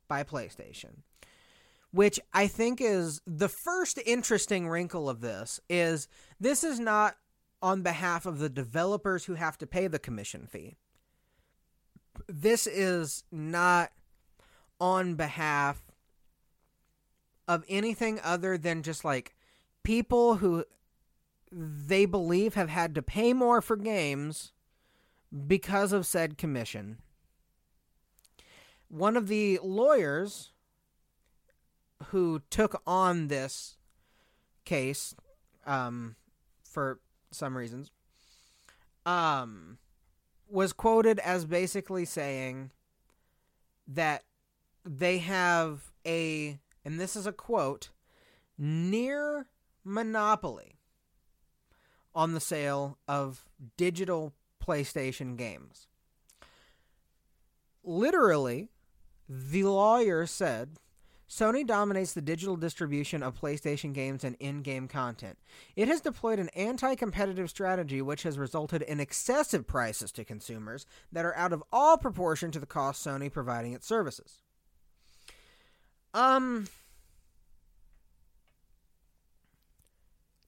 by PlayStation. Which I think is the first interesting wrinkle of this is this is not on behalf of the developers who have to pay the commission fee. This is not on behalf of anything other than just like people who they believe have had to pay more for games because of said commission. One of the lawyers who took on this case um, for some reasons um, was quoted as basically saying that they have a and this is a quote near monopoly on the sale of digital PlayStation games. Literally, the lawyer said Sony dominates the digital distribution of PlayStation games and in game content. It has deployed an anti competitive strategy which has resulted in excessive prices to consumers that are out of all proportion to the cost Sony providing its services. Um.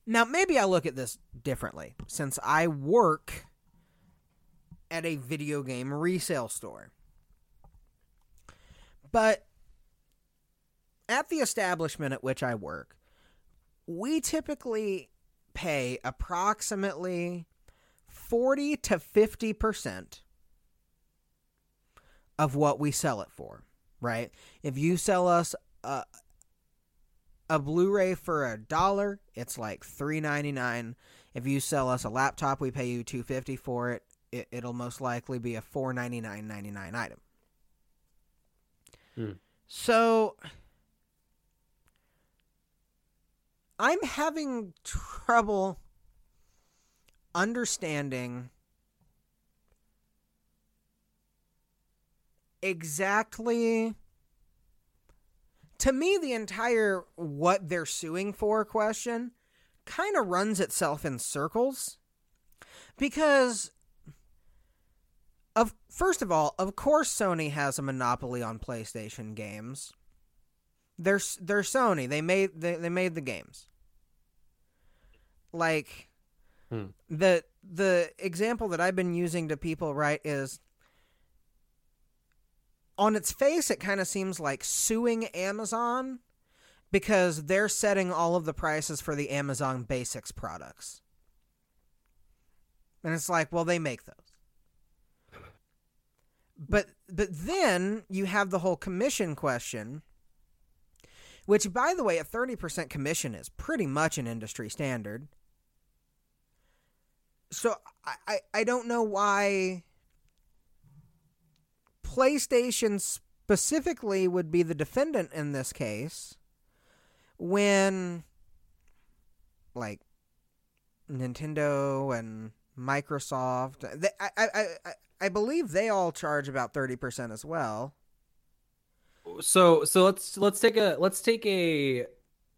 Now, maybe I look at this differently since I work at a video game resale store. But at the establishment at which I work, we typically pay approximately 40 to 50% of what we sell it for, right? If you sell us a, a Blu-ray for a dollar, it's like 3.99. If you sell us a laptop, we pay you 250 for it. it it'll most likely be a 4.99.99 item. Hmm. So I'm having trouble understanding exactly to me the entire what they're suing for question kind of runs itself in circles. Because of first of all of course Sony has a monopoly on PlayStation games. They're they're Sony. They made they, they made the games like Hmm. the the example that I've been using to people right is on its face it kind of seems like suing Amazon because they're setting all of the prices for the Amazon Basics products. And it's like, well, they make those. But but then you have the whole commission question, which by the way, a 30% commission is pretty much an industry standard. So I, I, I don't know why PlayStation specifically would be the defendant in this case when like Nintendo and Microsoft they, I, I, I, I believe they all charge about 30% as well. So so let's let's take a let's take a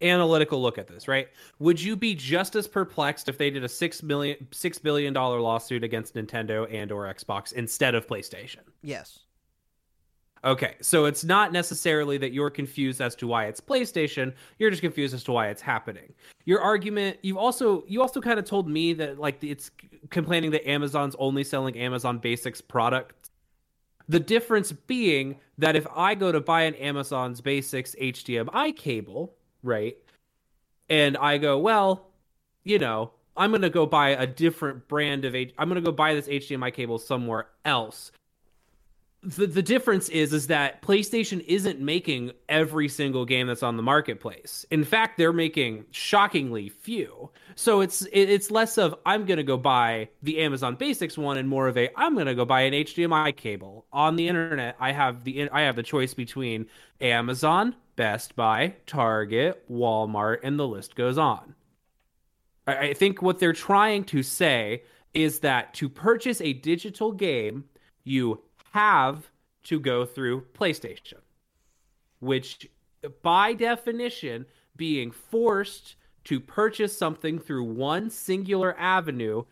analytical look at this, right? Would you be just as perplexed if they did a six million six billion dollar lawsuit against Nintendo and or Xbox instead of PlayStation? Yes. Okay, so it's not necessarily that you're confused as to why it's PlayStation. You're just confused as to why it's happening. Your argument, you've also you also kind of told me that like it's complaining that Amazon's only selling Amazon Basics products. The difference being that if I go to buy an Amazon's Basics HDMI cable, right, and I go, well, you know, I'm gonna go buy a different brand of H- I'm gonna go buy this HDMI cable somewhere else the, the difference is is that PlayStation isn't making every single game that's on the marketplace. In fact, they're making shockingly few. So it's it's less of I'm going to go buy the Amazon Basics one and more of a I'm going to go buy an HDMI cable. On the internet, I have the I have the choice between Amazon, Best Buy, Target, Walmart, and the list goes on. I, think what they're trying to say is that to purchase a digital game you have to go through PlayStation, which by definition, being forced to purchase something through one singular avenue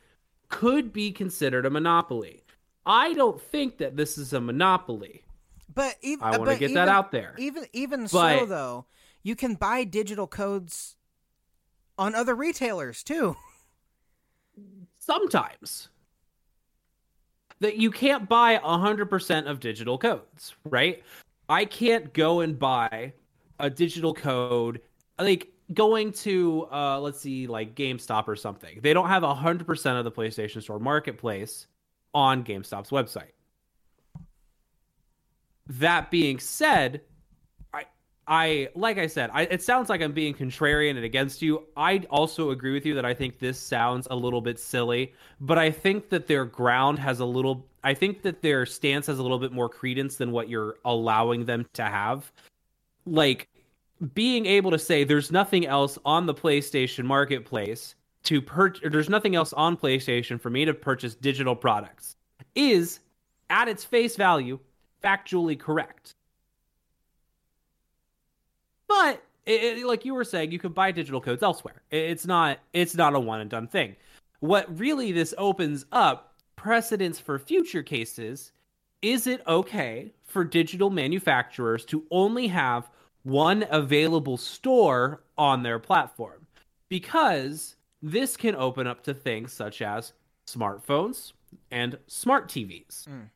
could be considered a monopoly. I don't think that this is a monopoly. But even, I want to get even, that out there. Even even But- so though, you can buy digital codes on other retailers too. sometimes that you can't buy 100% of digital codes, right? I can't go and buy a digital code like going to uh let's see like GameStop or something. They don't have 100% of the PlayStation Store marketplace on GameStop's website. That being said, I I like I said, I, it sounds like I'm being contrarian and against you. I also agree with you that I think this sounds a little bit silly, but I think that their ground has a little. I think that their stance has a little bit more credence than what you're allowing them to have. Like being able to say there's nothing else on the PlayStation marketplace to purchase, there's nothing else on PlayStation for me to purchase digital products is at its face value factually correct. But it, it- like you were saying, you can buy digital codes elsewhere. It- It's not it's not a one and done thing. What really this opens up precedents for future cases. Is it okay for digital manufacturers to only have one available store on their platform? Because this can open up to things such as smartphones and smart TVs. Mm.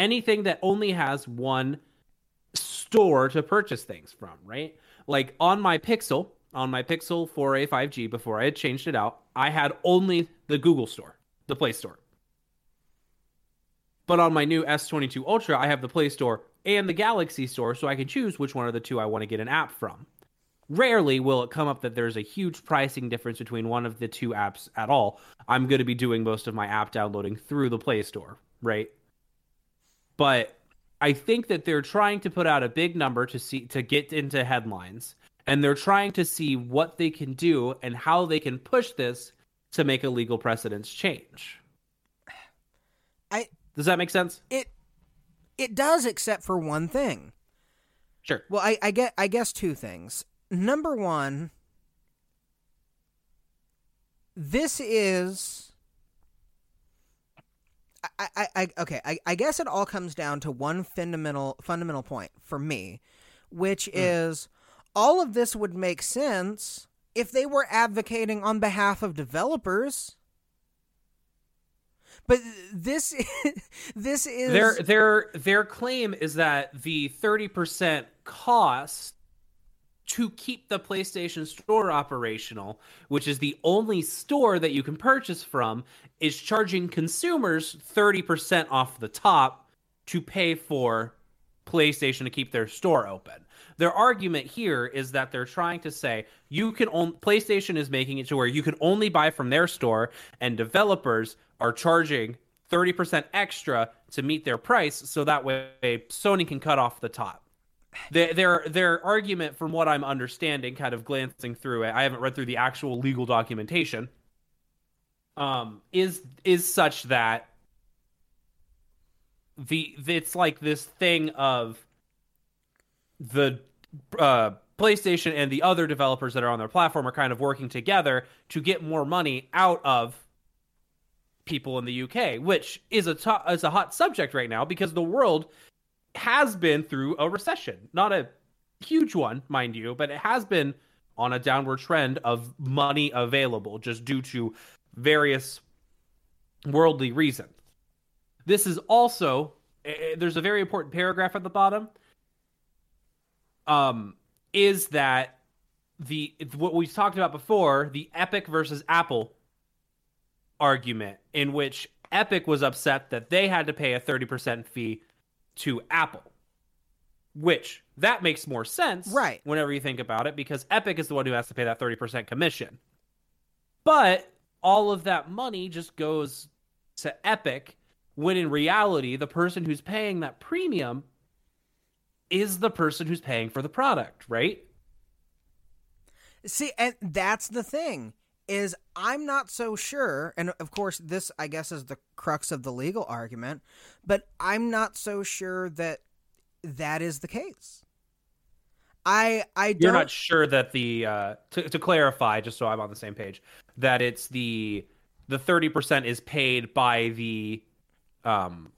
Anything that only has one store to purchase things from, right? Like on my Pixel, on my Pixel 4a 5G before I had changed it out, I had only the Google store, the Play Store. But on my new S22 Ultra, I have the Play Store and the Galaxy Store, so I can choose which one of the two I want to get an app from. Rarely will it come up that there's a huge pricing difference between one of the two apps at all. I'm going to be doing most of my app downloading through the Play Store, right? But I think that they're trying to put out a big number to see to get into headlines, and they're trying to see what they can do and how they can push this to make a legal precedence change. I Does that make sense? it it does except for one thing. Sure. Well, I, I get I guess two things. Number one, this is I, I, I okay, I, I guess it all comes down to one fundamental fundamental point for me, which hmm. is all of this would make sense if they were advocating on behalf of developers. But this this is Their their their claim is that the 30% cost to keep the PlayStation Store operational, which is the only store that you can purchase from, is charging consumers 30% off the top to pay for PlayStation to keep their store open. Their argument here is that they're trying to say you can only PlayStation is making it to where you can only buy from their store and developers are charging 30% extra to meet their price so that way Sony can cut off the top. Their, their argument from what I'm understanding kind of glancing through it I haven't read through the actual legal documentation um is is such that the it's like this thing of the uh, PlayStation and the other developers that are on their platform are kind of working together to get more money out of people in the UK, which is a is a hot subject right now because the world has been through a recession, not a huge one, mind you, but it has been on a downward trend of money available just due to various worldly reasons. This is also eh, eh, there's a very important paragraph at the bottom. Um, is that the what we talked about before the Epic versus Apple argument, in which Epic was upset that they had to pay a thirty percent fee to Apple, which that makes more sense, Right. Whenever you think about it, because Epic is the one who has to pay that thirty percent commission, but all of that money just goes to Epic when in reality the person who's paying that premium is the person who's paying for the product, right? See, and that's the thing. Is I'm not so sure, and of course, this I guess is the crux of the legal argument, but I'm not so sure that that is the case. I I don't. You're not sure that the uh, to, to clarify, just so I'm on the same page, that it's the the thirty percent is paid by the um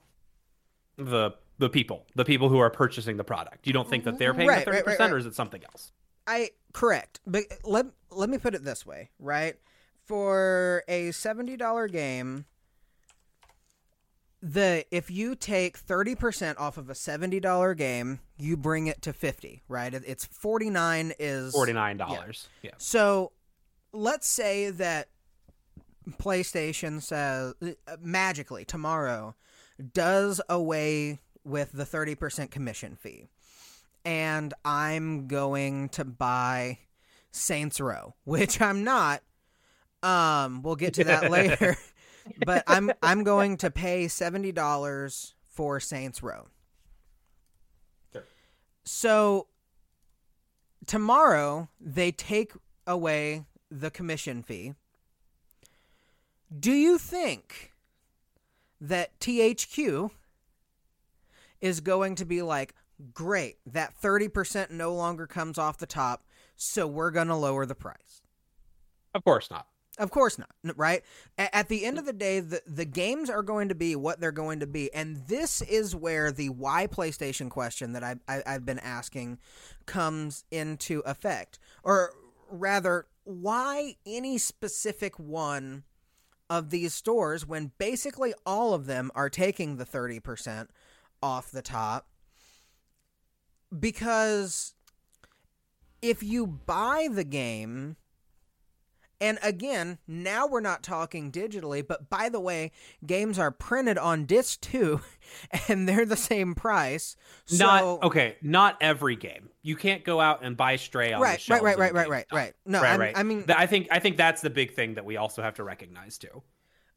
the the people, the people who are purchasing the product. You don't think that they're paying Right, the right, thirty right, percent, right. or is it something else? I correct, but let let me put it this way, right? For a seventy dollar game, the if you take thirty percent off of a seventy dollar game, you bring it to fifty, right? It's forty nine is Forty nine dollars. Yeah. So, let's say that PlayStation says uh, magically tomorrow does away with the 30% commission fee. And I'm going to buy Saints Row, which I'm not. Um, we'll get to that later. But I'm I'm going to pay $70 for Saints Row. Sure. So tomorrow they take away the commission fee. Do you think that THQ is going to be like, great, that 30% no longer comes off the top, so we're going to lower the price? Of course not. Of course not, right? At the end of the day, the, the games are going to be what they're going to be. And this is where the why PlayStation question that I, I, I've been asking comes into effect. Or rather, why any specific one of these stores when basically all of them are taking the 30% off the top? Because if you buy the game and again, now we're not talking digitally, but by the way, games are printed on disc too, and they're the same price. So, not okay. Not every game. You can't go out and buy Stray on the Right, shelves right, of right, right, right, right. No, right, right. I mean- I think I think that's the big thing that we also have to recognize too.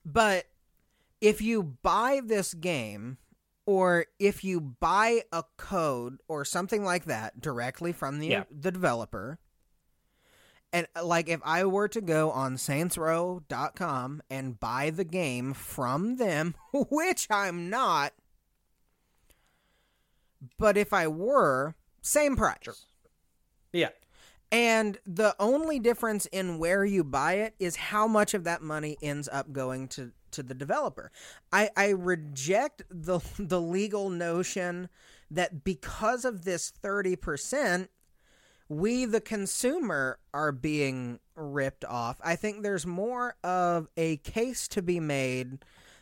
But if you buy this game, or if you buy a code or something like that directly from the Yeah. the developer, and uh, like if I were to go on saintsrow.com and buy the game from them, which I'm not, but if I were, same price. Yeah. And the only difference in where you buy it is how much of that money ends up going to, to the developer. I, I reject the the legal notion that because of this thirty percent, we the consumer are being ripped off. I think there's more of a case to be made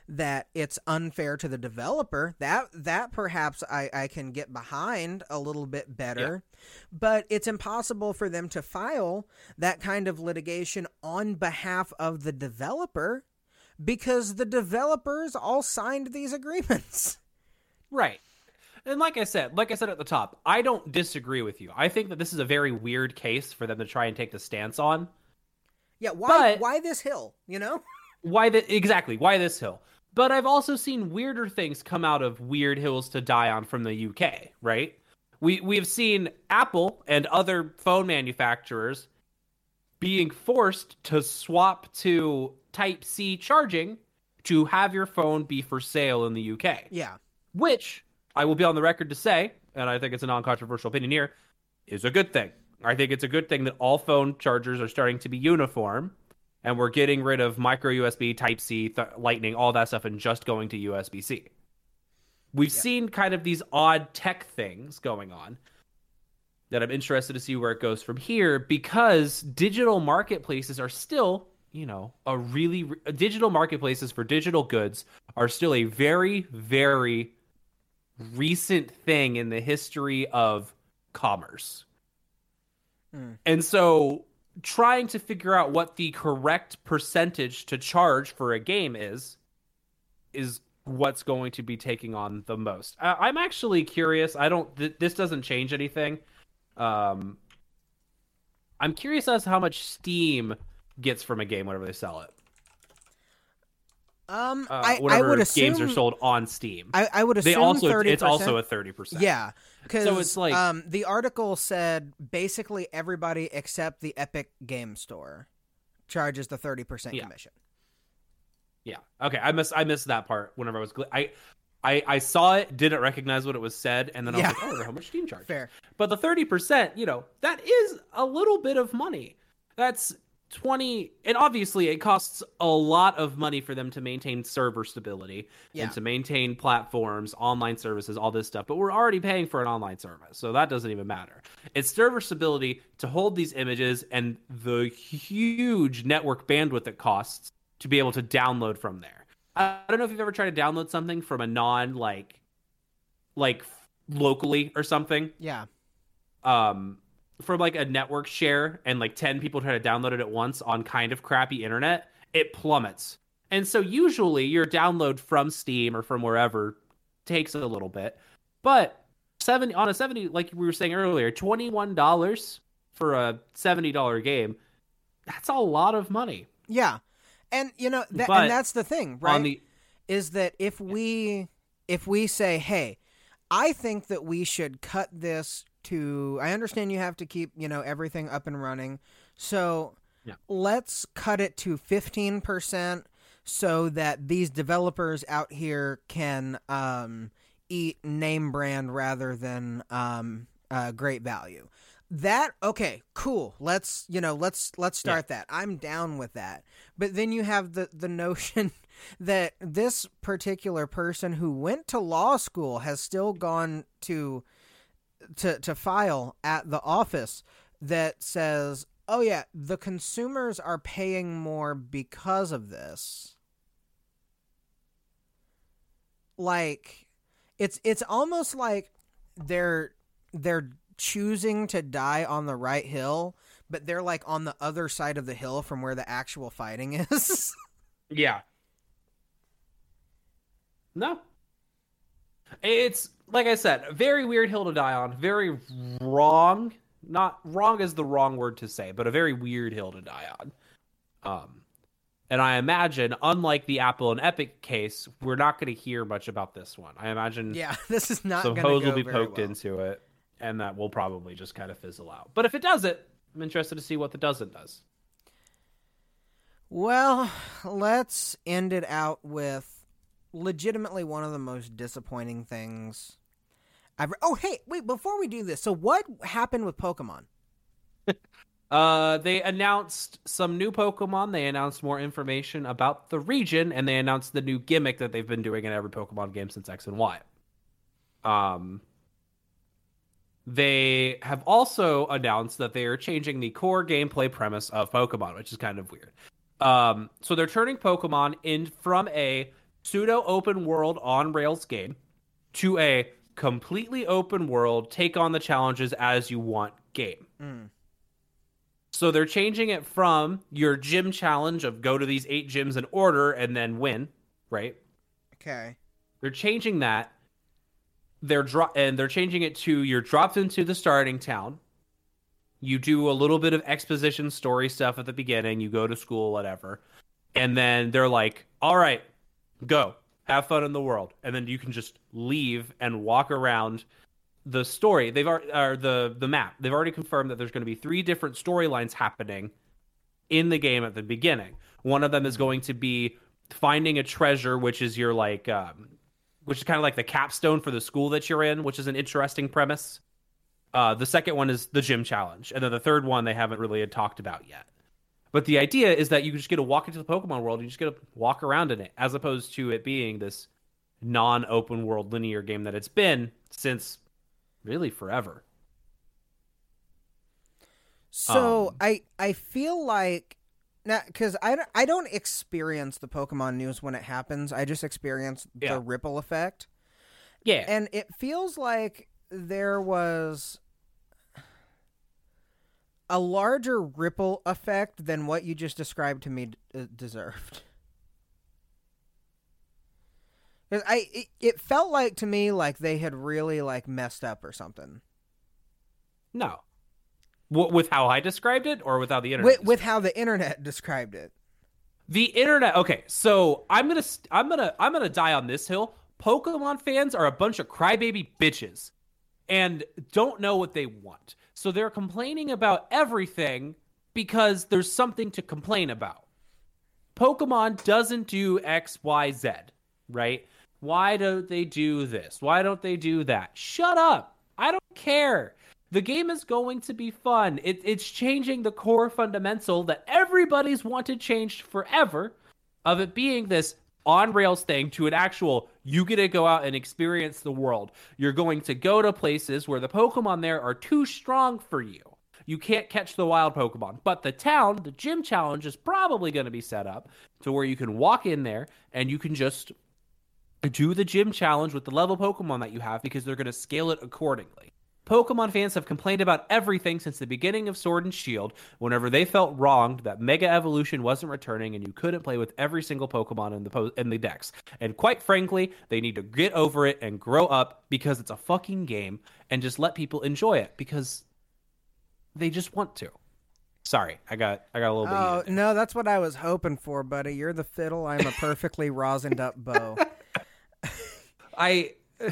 that it's unfair to the developer. That that perhaps I, I can get behind a little bit better. But it's impossible for them to file that kind of litigation on behalf of the developer because the developers all signed these agreements. Right. And like I said, like I said at the top, I don't disagree with you. I think that this is a very weird case for them to try and take the stance on. Yeah, why But- why this hill, you know? Why the exactly? Why this hill? But I've also seen weirder things come out of weird hills to die on from the UK, right? We we have seen Apple and other phone manufacturers being forced to swap to Type C charging to have your phone be for sale in the UK. Yeah. which I will be on the record to say, and I think it's a non-controversial opinion here, is a good thing. I think it's a good thing that all phone chargers are starting to be uniform, and we're getting rid of micro USB, Type C, th- Lightning, all that stuff, and just going to USB C. We've seen kind of these odd tech things going on that I'm interested to see where it goes from here because digital marketplaces are still, you know, a really digital marketplaces for digital goods are still a very, very recent thing in the history of commerce. Hmm. And so trying to figure out what the correct percentage to charge for a game is is what's going to be taking on the most. I- I'm actually curious. I don't th- this doesn't change anything. Um I'm curious as to how much Steam gets from a game whenever they sell it. Um Uh, I, I whenever would assume games are sold on Steam. I, I would assume they also 30%. it's also a 30%. Yeah, because So it's like- um, the article said basically everybody except the Epic Game Store charges the 30% commission. Yeah. Okay. I missed I missed that part whenever I was gl- I I I saw it, didn't recognize what it was said, and then I was Yeah. like, oh, I wonder how much Steam charges. Fair. But the thirty percent, you know, that is a little bit of money. That's twenty, and obviously it costs a lot of money for them to maintain server stability Yeah. and to maintain platforms, online services, all this stuff. But we're already paying for an online service, so that doesn't even matter. It's server stability to hold these images and the huge network bandwidth it costs to be able to download from there. I don't know if you've ever tried to download something from a non like like locally or something Yeah. um from like a network share and like 10 people try to download it at once on kind of crappy internet it plummets and so usually your download from steam or from wherever takes a little bit but 70 on a 70 like we were saying earlier $21 for a $70 game that's a lot of money Yeah. And you know that and that's the thing, right? the is that if we if we say, "Hey, I think that we should cut this to I understand you have to keep, you know, everything up and running. So Yeah. let's cut it to 15% so that these developers out here can um, eat name brand rather than um, uh, great value. That okay, cool. Let's you know let's let's start that. I'm down with that. But then you have the the notion that this particular person who went to law school has still gone to to to file at the office that says, "Oh yeah, the consumers are paying more because of this." Like it's it's almost like they're they're choosing to die on the right hill, but they're like on the other side of the hill from where the actual fighting is. Yeah. No. It's like I said, a very weird hill to die on. Very wrong. Not wrong is the wrong word to say, but a very weird hill to die on. Um, and I imagine, unlike the Apple and Epic case, we're not going to hear much about this one. I imagine yeah, this is not some hose will be poked well. into it, and that will probably just kind of fizzle out. But if it does it, I'm interested to see what the doesn't does. Well, let's end it out with legitimately one of the most disappointing things I've. Oh, hey, wait! Before we do this, so what happened with Pokemon? Uh, they announced some new Pokemon. They announced more information about the region, and they announced the new gimmick that they've been doing in every Pokemon game since X and Y. Um, they have also announced that they are changing the core gameplay premise of Pokemon, which is kind of weird. Um, so they're turning Pokemon in from a pseudo open world on rails game to a completely open world, take on the challenges as you want game. Mm. So they're changing it from your gym challenge of go to these eight gyms in order and then win, right? Okay. They're changing that. They're dro- and they're changing it to you're dropped into the starting town. You do a little bit of exposition story stuff at the beginning. You go to school, whatever, and then they're like, "All right, go have fun in the world," and then you can just leave and walk around the story. They've already the the map. They've already confirmed that there's going to be three different storylines happening in the game at the beginning. One of them is going to be finding a treasure, which is your like, um, which is kind of like the capstone for the school that you're in, which is an interesting premise. Uh, the second one is the gym challenge, and then the third one they haven't really had talked about yet. But the idea is that you just get to walk into the Pokemon world, and you just get to walk around in it, as opposed to it being this non-open world linear game that it's been since really forever. So Um, I I feel like now because I don't, I don't experience the Pokemon news when it happens. I just experience Yeah. the ripple effect, Yeah, and it feels like there was a larger ripple effect than what you just described to me d- uh, deserved. 'Cause I it, it felt like to me like they had really like messed up or something no. W- with how I described it, or with how the internet with, with how the internet described it. The internet. Okay, so I'm gonna st- I'm gonna I'm gonna die on this hill. Pokemon fans are a bunch of crybaby bitches, and don't know what they want. So they're complaining about everything because there's something to complain about. Pokemon doesn't do X, Y, Z, right? Why don't they do this? Why don't they do that? Shut up. I don't care. The game is going to be fun. It, it's changing the core fundamental that everybody's wanted changed forever of it being this on rails thing to an actual you get to go out and experience the world. You're going to go to places where the Pokemon there are too strong for you. You can't catch the wild Pokemon. But the town, the gym challenge is probably going to be set up to where you can walk in there and you can just do the gym challenge with the level Pokemon that you have because they're going to scale it accordingly. Pokemon fans have complained about everything since the beginning of Sword and Shield whenever they felt wronged that Mega Evolution wasn't returning and you couldn't play with every single Pokemon in the po- in the decks. And quite frankly, they need to get over it and grow up because it's a fucking game and just let people enjoy it because they just want to. Sorry, I got I got a little bit. Oh no, that's what I was hoping for, buddy. You're the fiddle. I'm a perfectly rosined up bow. I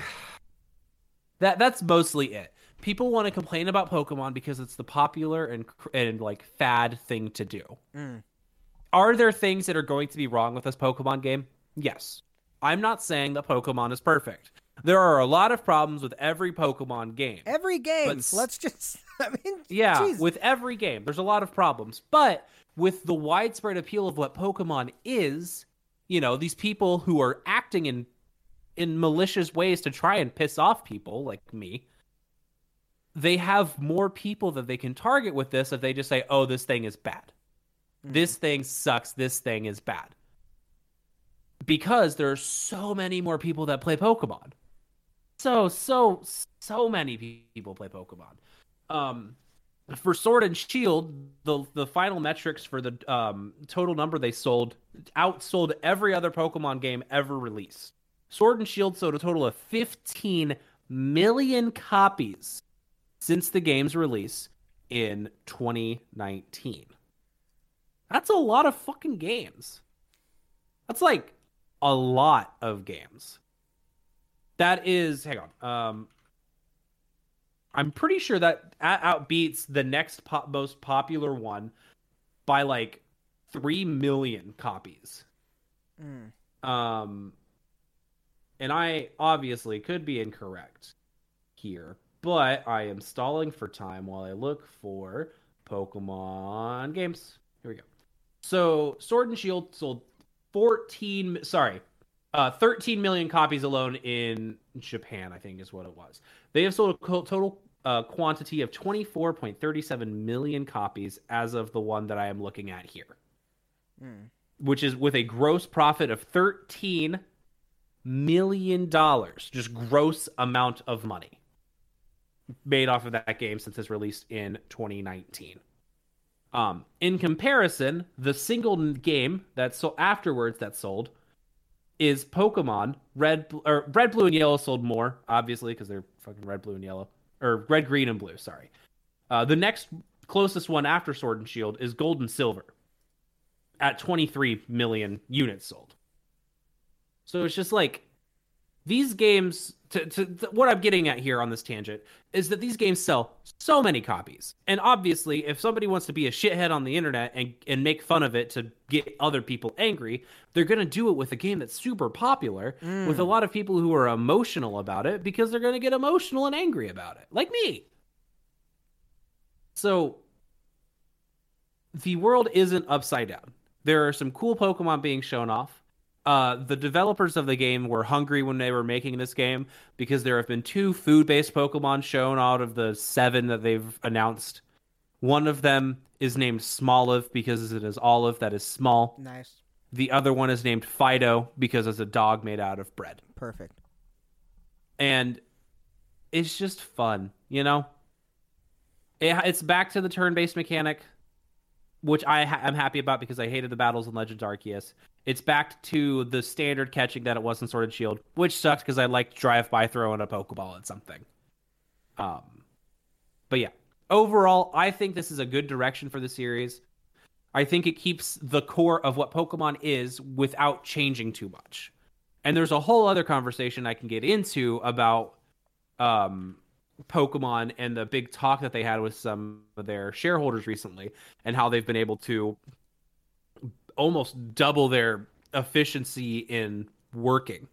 that that's mostly it. People want to complain about Pokemon because it's the popular and and like fad thing to do. Mm. Are there things that are going to be wrong with this Pokemon game? Yes. I'm not saying that Pokemon is perfect. There are a lot of problems with every Pokemon game. Every game. But- Let's just. I mean, Yeah, jeez. with every game, there's a lot of problems. But with the widespread appeal of what Pokemon is, you know, these people who are acting in in malicious ways to try and piss off people like me, they have more people that they can target with this if they just say, "Oh, this thing is bad. This thing sucks. This thing is bad." Because there are so many more people that play Pokemon. So so so many people play Pokemon. Um, for Sword and Shield, the the final metrics for the um, total number they sold outsold every other Pokemon game ever released. Sword and Shield sold a total of 15 million copies since the game's release in 2019. That's a lot of fucking games. That's like a lot of games. That is, hang on. Um, I'm pretty sure that out- outbeats the next po- most popular one by like 3 million copies. Mm. Um, and I obviously could be incorrect here, but I am stalling for time while I look for Pokemon games. Here we go. So, Sword and Shield sold 14, sorry, uh, 13 million copies alone in Japan, I think is what it was. They have sold a total uh, quantity of 24.37 million copies as of the one that I am looking at here Mm. which is with a gross profit of thirteen million dollars, just gross amount of money made off of that game since its release in 2019. Um, in comparison, the single game that so afterwards that sold is Pokemon Red, or Red, Blue, and Yellow sold more, obviously because they're fucking Red, Blue, and Yellow, or Red, Green, and Blue. Sorry. Uh, the next closest one after Sword and Shield is Gold and Silver at 23 million units sold. So it's just like these games. To, to, to- what I'm getting at here on this tangent is that these games sell so many copies, and obviously, if somebody wants to be a shithead on the internet and and make fun of it to get other people angry, they're gonna do it with a game that's super popular mm. with a lot of people who are emotional about it because they're gonna get emotional and angry about it, like me. So the world isn't upside down. There are some cool Pokemon being shown off. Uh, the developers of the game were hungry when they were making this game because there have been two food-based Pokemon shown out of the seven that they've announced. One of them is named Smoliv because it is olive that is small. Nice. The other one is named Fidough because it's a dog made out of bread. Perfect. and it's just fun, you know. It, it's back to the turn-based mechanic, which I ha- am happy about because I hated the battles in Legends Arceus. It's back to the standard catching that it was in Sword and Shield, which sucks because I like drive-by throwing a Pokeball at something. Um, but yeah, overall, I think this is a good direction for the series. I think it keeps the core of what Pokemon is without changing too much. And there's a whole other conversation I can get into about um, Pokemon and the big talk that they had with some of their shareholders recently, and how they've been able to almost double their efficiency in working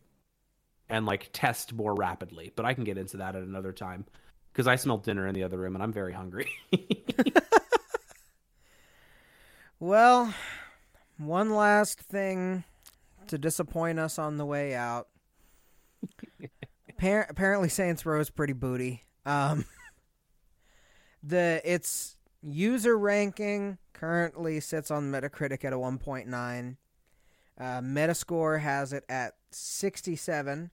and like test more rapidly. But I can get into that at another time because I smell dinner in the other room and I'm very hungry. Well, one last thing to disappoint us on the way out. Appar- apparently, Saints Row is pretty booty. Um, the its user ranking currently sits on Metacritic at a 1.9. Uh, Metascore has it at 67.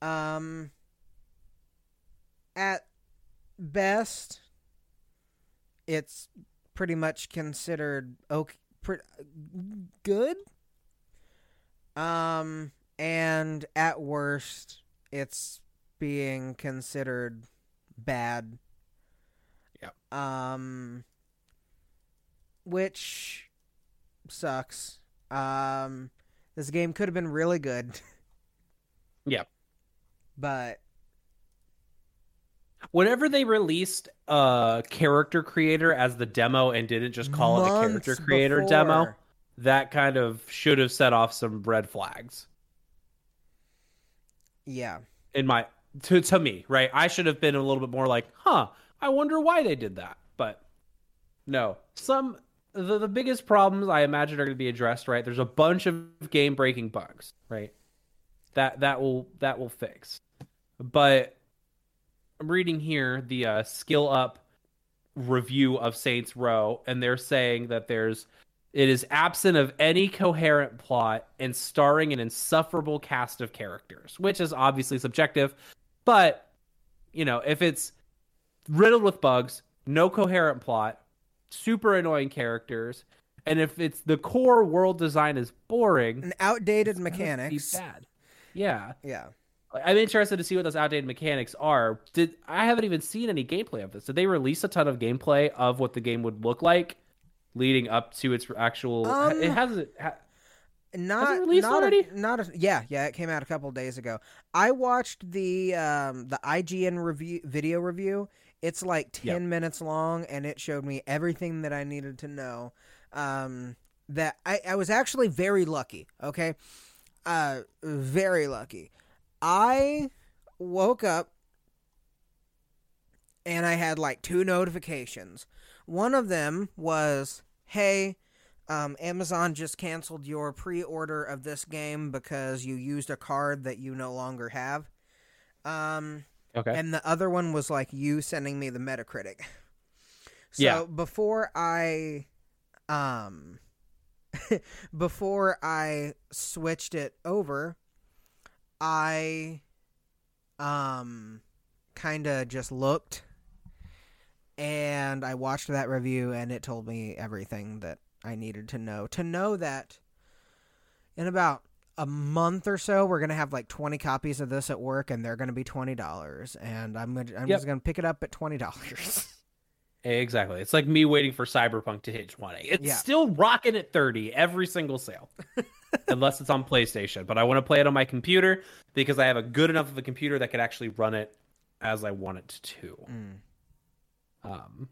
Um, at best, it's pretty much considered okay, pre- good. Um, and at worst, it's being considered bad. Yep. Um, which sucks. Um, this game could have been really good. yeah, But Whenever they released a character creator as the demo and didn't just call it a character creator demo, that kind of should have set off some red flags Yeah. in my to to me, right? I should have been a little bit more like, "Huh, I wonder why they did that." But no. Some the, the biggest problems I imagine are going to be addressed, right? There's a bunch of game breaking bugs, right? That that will that will fix. But I'm reading here the uh, Skill Up review of Saints Row, and they're saying that there's it is absent of any coherent plot and starring an insufferable cast of characters, which is obviously subjective, but you know, if it's riddled with bugs, no coherent plot, super annoying characters, and if it's the core world design is boring, And outdated mechanics. bad. Yeah. Yeah. I'm interested to see what those outdated mechanics are. Did I haven't even seen any gameplay of this? Did they release a ton of gameplay of what the game would look like leading up to its actual? Um, it hasn't. Ha, Not released not already? A, not a, yeah yeah it came out a couple days ago. I watched the um the IGN review video review. It's like ten Yep. minutes long, and it showed me everything that I needed to know. Um, that I I was actually very lucky. Okay, uh, very lucky. I woke up and I had like two notifications. One of them was, "Hey, um, Amazon just canceled your pre-order of this game because you used a card that you no longer have." Um, okay. and the other one was like you sending me the Metacritic. So Yeah. before I, um, before I switched it over, I, um, kind of just looked, and I watched that review, and it told me everything that I needed to know. To know that in about a month or so, we're gonna have like twenty copies of this at work, and they're gonna be twenty dollars, and I'm gonna, I'm Yep. just gonna pick it up at twenty dollars. Exactly. It's like me waiting for Cyberpunk to hit 20. It's Yeah. still rocking at 30 every single sale. Unless it's on PlayStation, but I want to play it on my computer because I have a good enough of a computer that could actually run it as I want it to. Mm. Um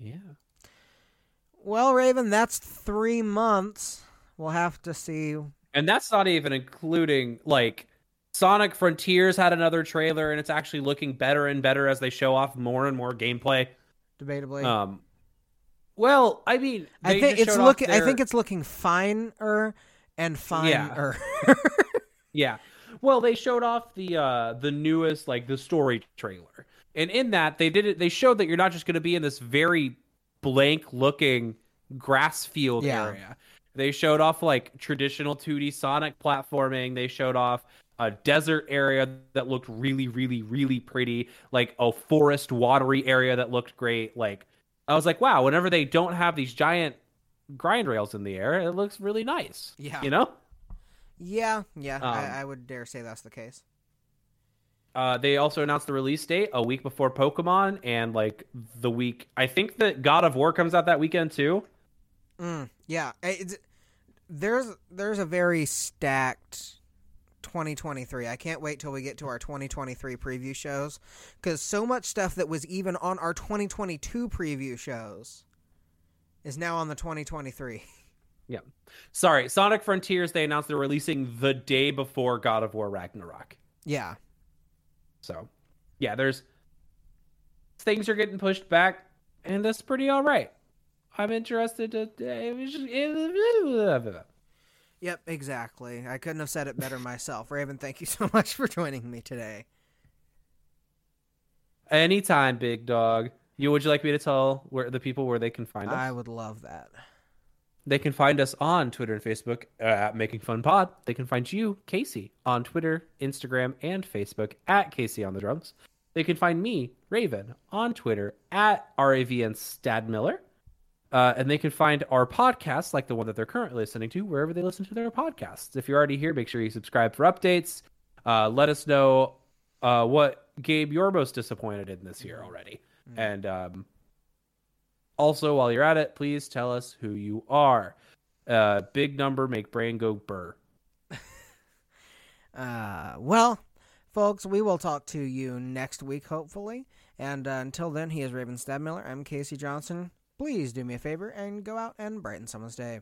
yeah. Well, Raven, that's three months. We'll have to see. And that's not even including like Sonic Frontiers had another trailer and it's actually looking better and better as they show off more and more gameplay. Debatably, Um well, I mean, I think it's looking. I think it's looking finer and finer. Yeah. Well, they showed off the uh the newest like the story trailer. And in that they did it they showed that you're not just going to be in this very blank looking grass field Yeah. area. They showed off like traditional 2D Sonic platforming. They showed off a desert area that looked really really really pretty, like a forest watery area that looked great. Like I was like, wow, whenever they don't have these giant grind rails in the air, it looks really nice. Yeah. You know? yeah, yeah. Um, I, I would dare say that's the case. Uh, they also announced the release date a week before Pokemon, and like the week. I think that God of War comes out that weekend too. Mm, yeah, it's, there's there's a very stacked 2023. I can't wait till we get to our 2023 preview shows because so much stuff that was even on our 2022 preview shows is now on the 2023. Yeah. Sorry, Sonic Frontiers, they announced they're releasing the day before God of War Ragnarok. Yeah. So, yeah, there's things are getting pushed back, and that's pretty all right. I'm interested to. Yep, exactly. I couldn't have said it better myself. Raven, thank you so much for joining me today. Anytime, big dog. You would you like me to tell where the people where they can find us? I would love that. They can find us on Twitter and Facebook uh, at Making Fun Pod. They can find you, Casey, on Twitter, Instagram, and Facebook at Casey on the Drums. They can find me, Raven, on Twitter at RAVN Stadmiller. Uh, and they can find our podcasts, like the one that they're currently listening to, wherever they listen to their podcasts. If you're already here, make sure you subscribe for updates. Uh, let us know uh, what game you're most disappointed in this year already. Mm-hmm. And um, also, while you're at it, please tell us who you are. Uh, big number make brain go burr. uh, well, folks, we will talk to you next week, hopefully. And uh, until then, he is Raven Stadmiller. I'm Casey Johnson. Please do me a favor and go out and brighten someone's day.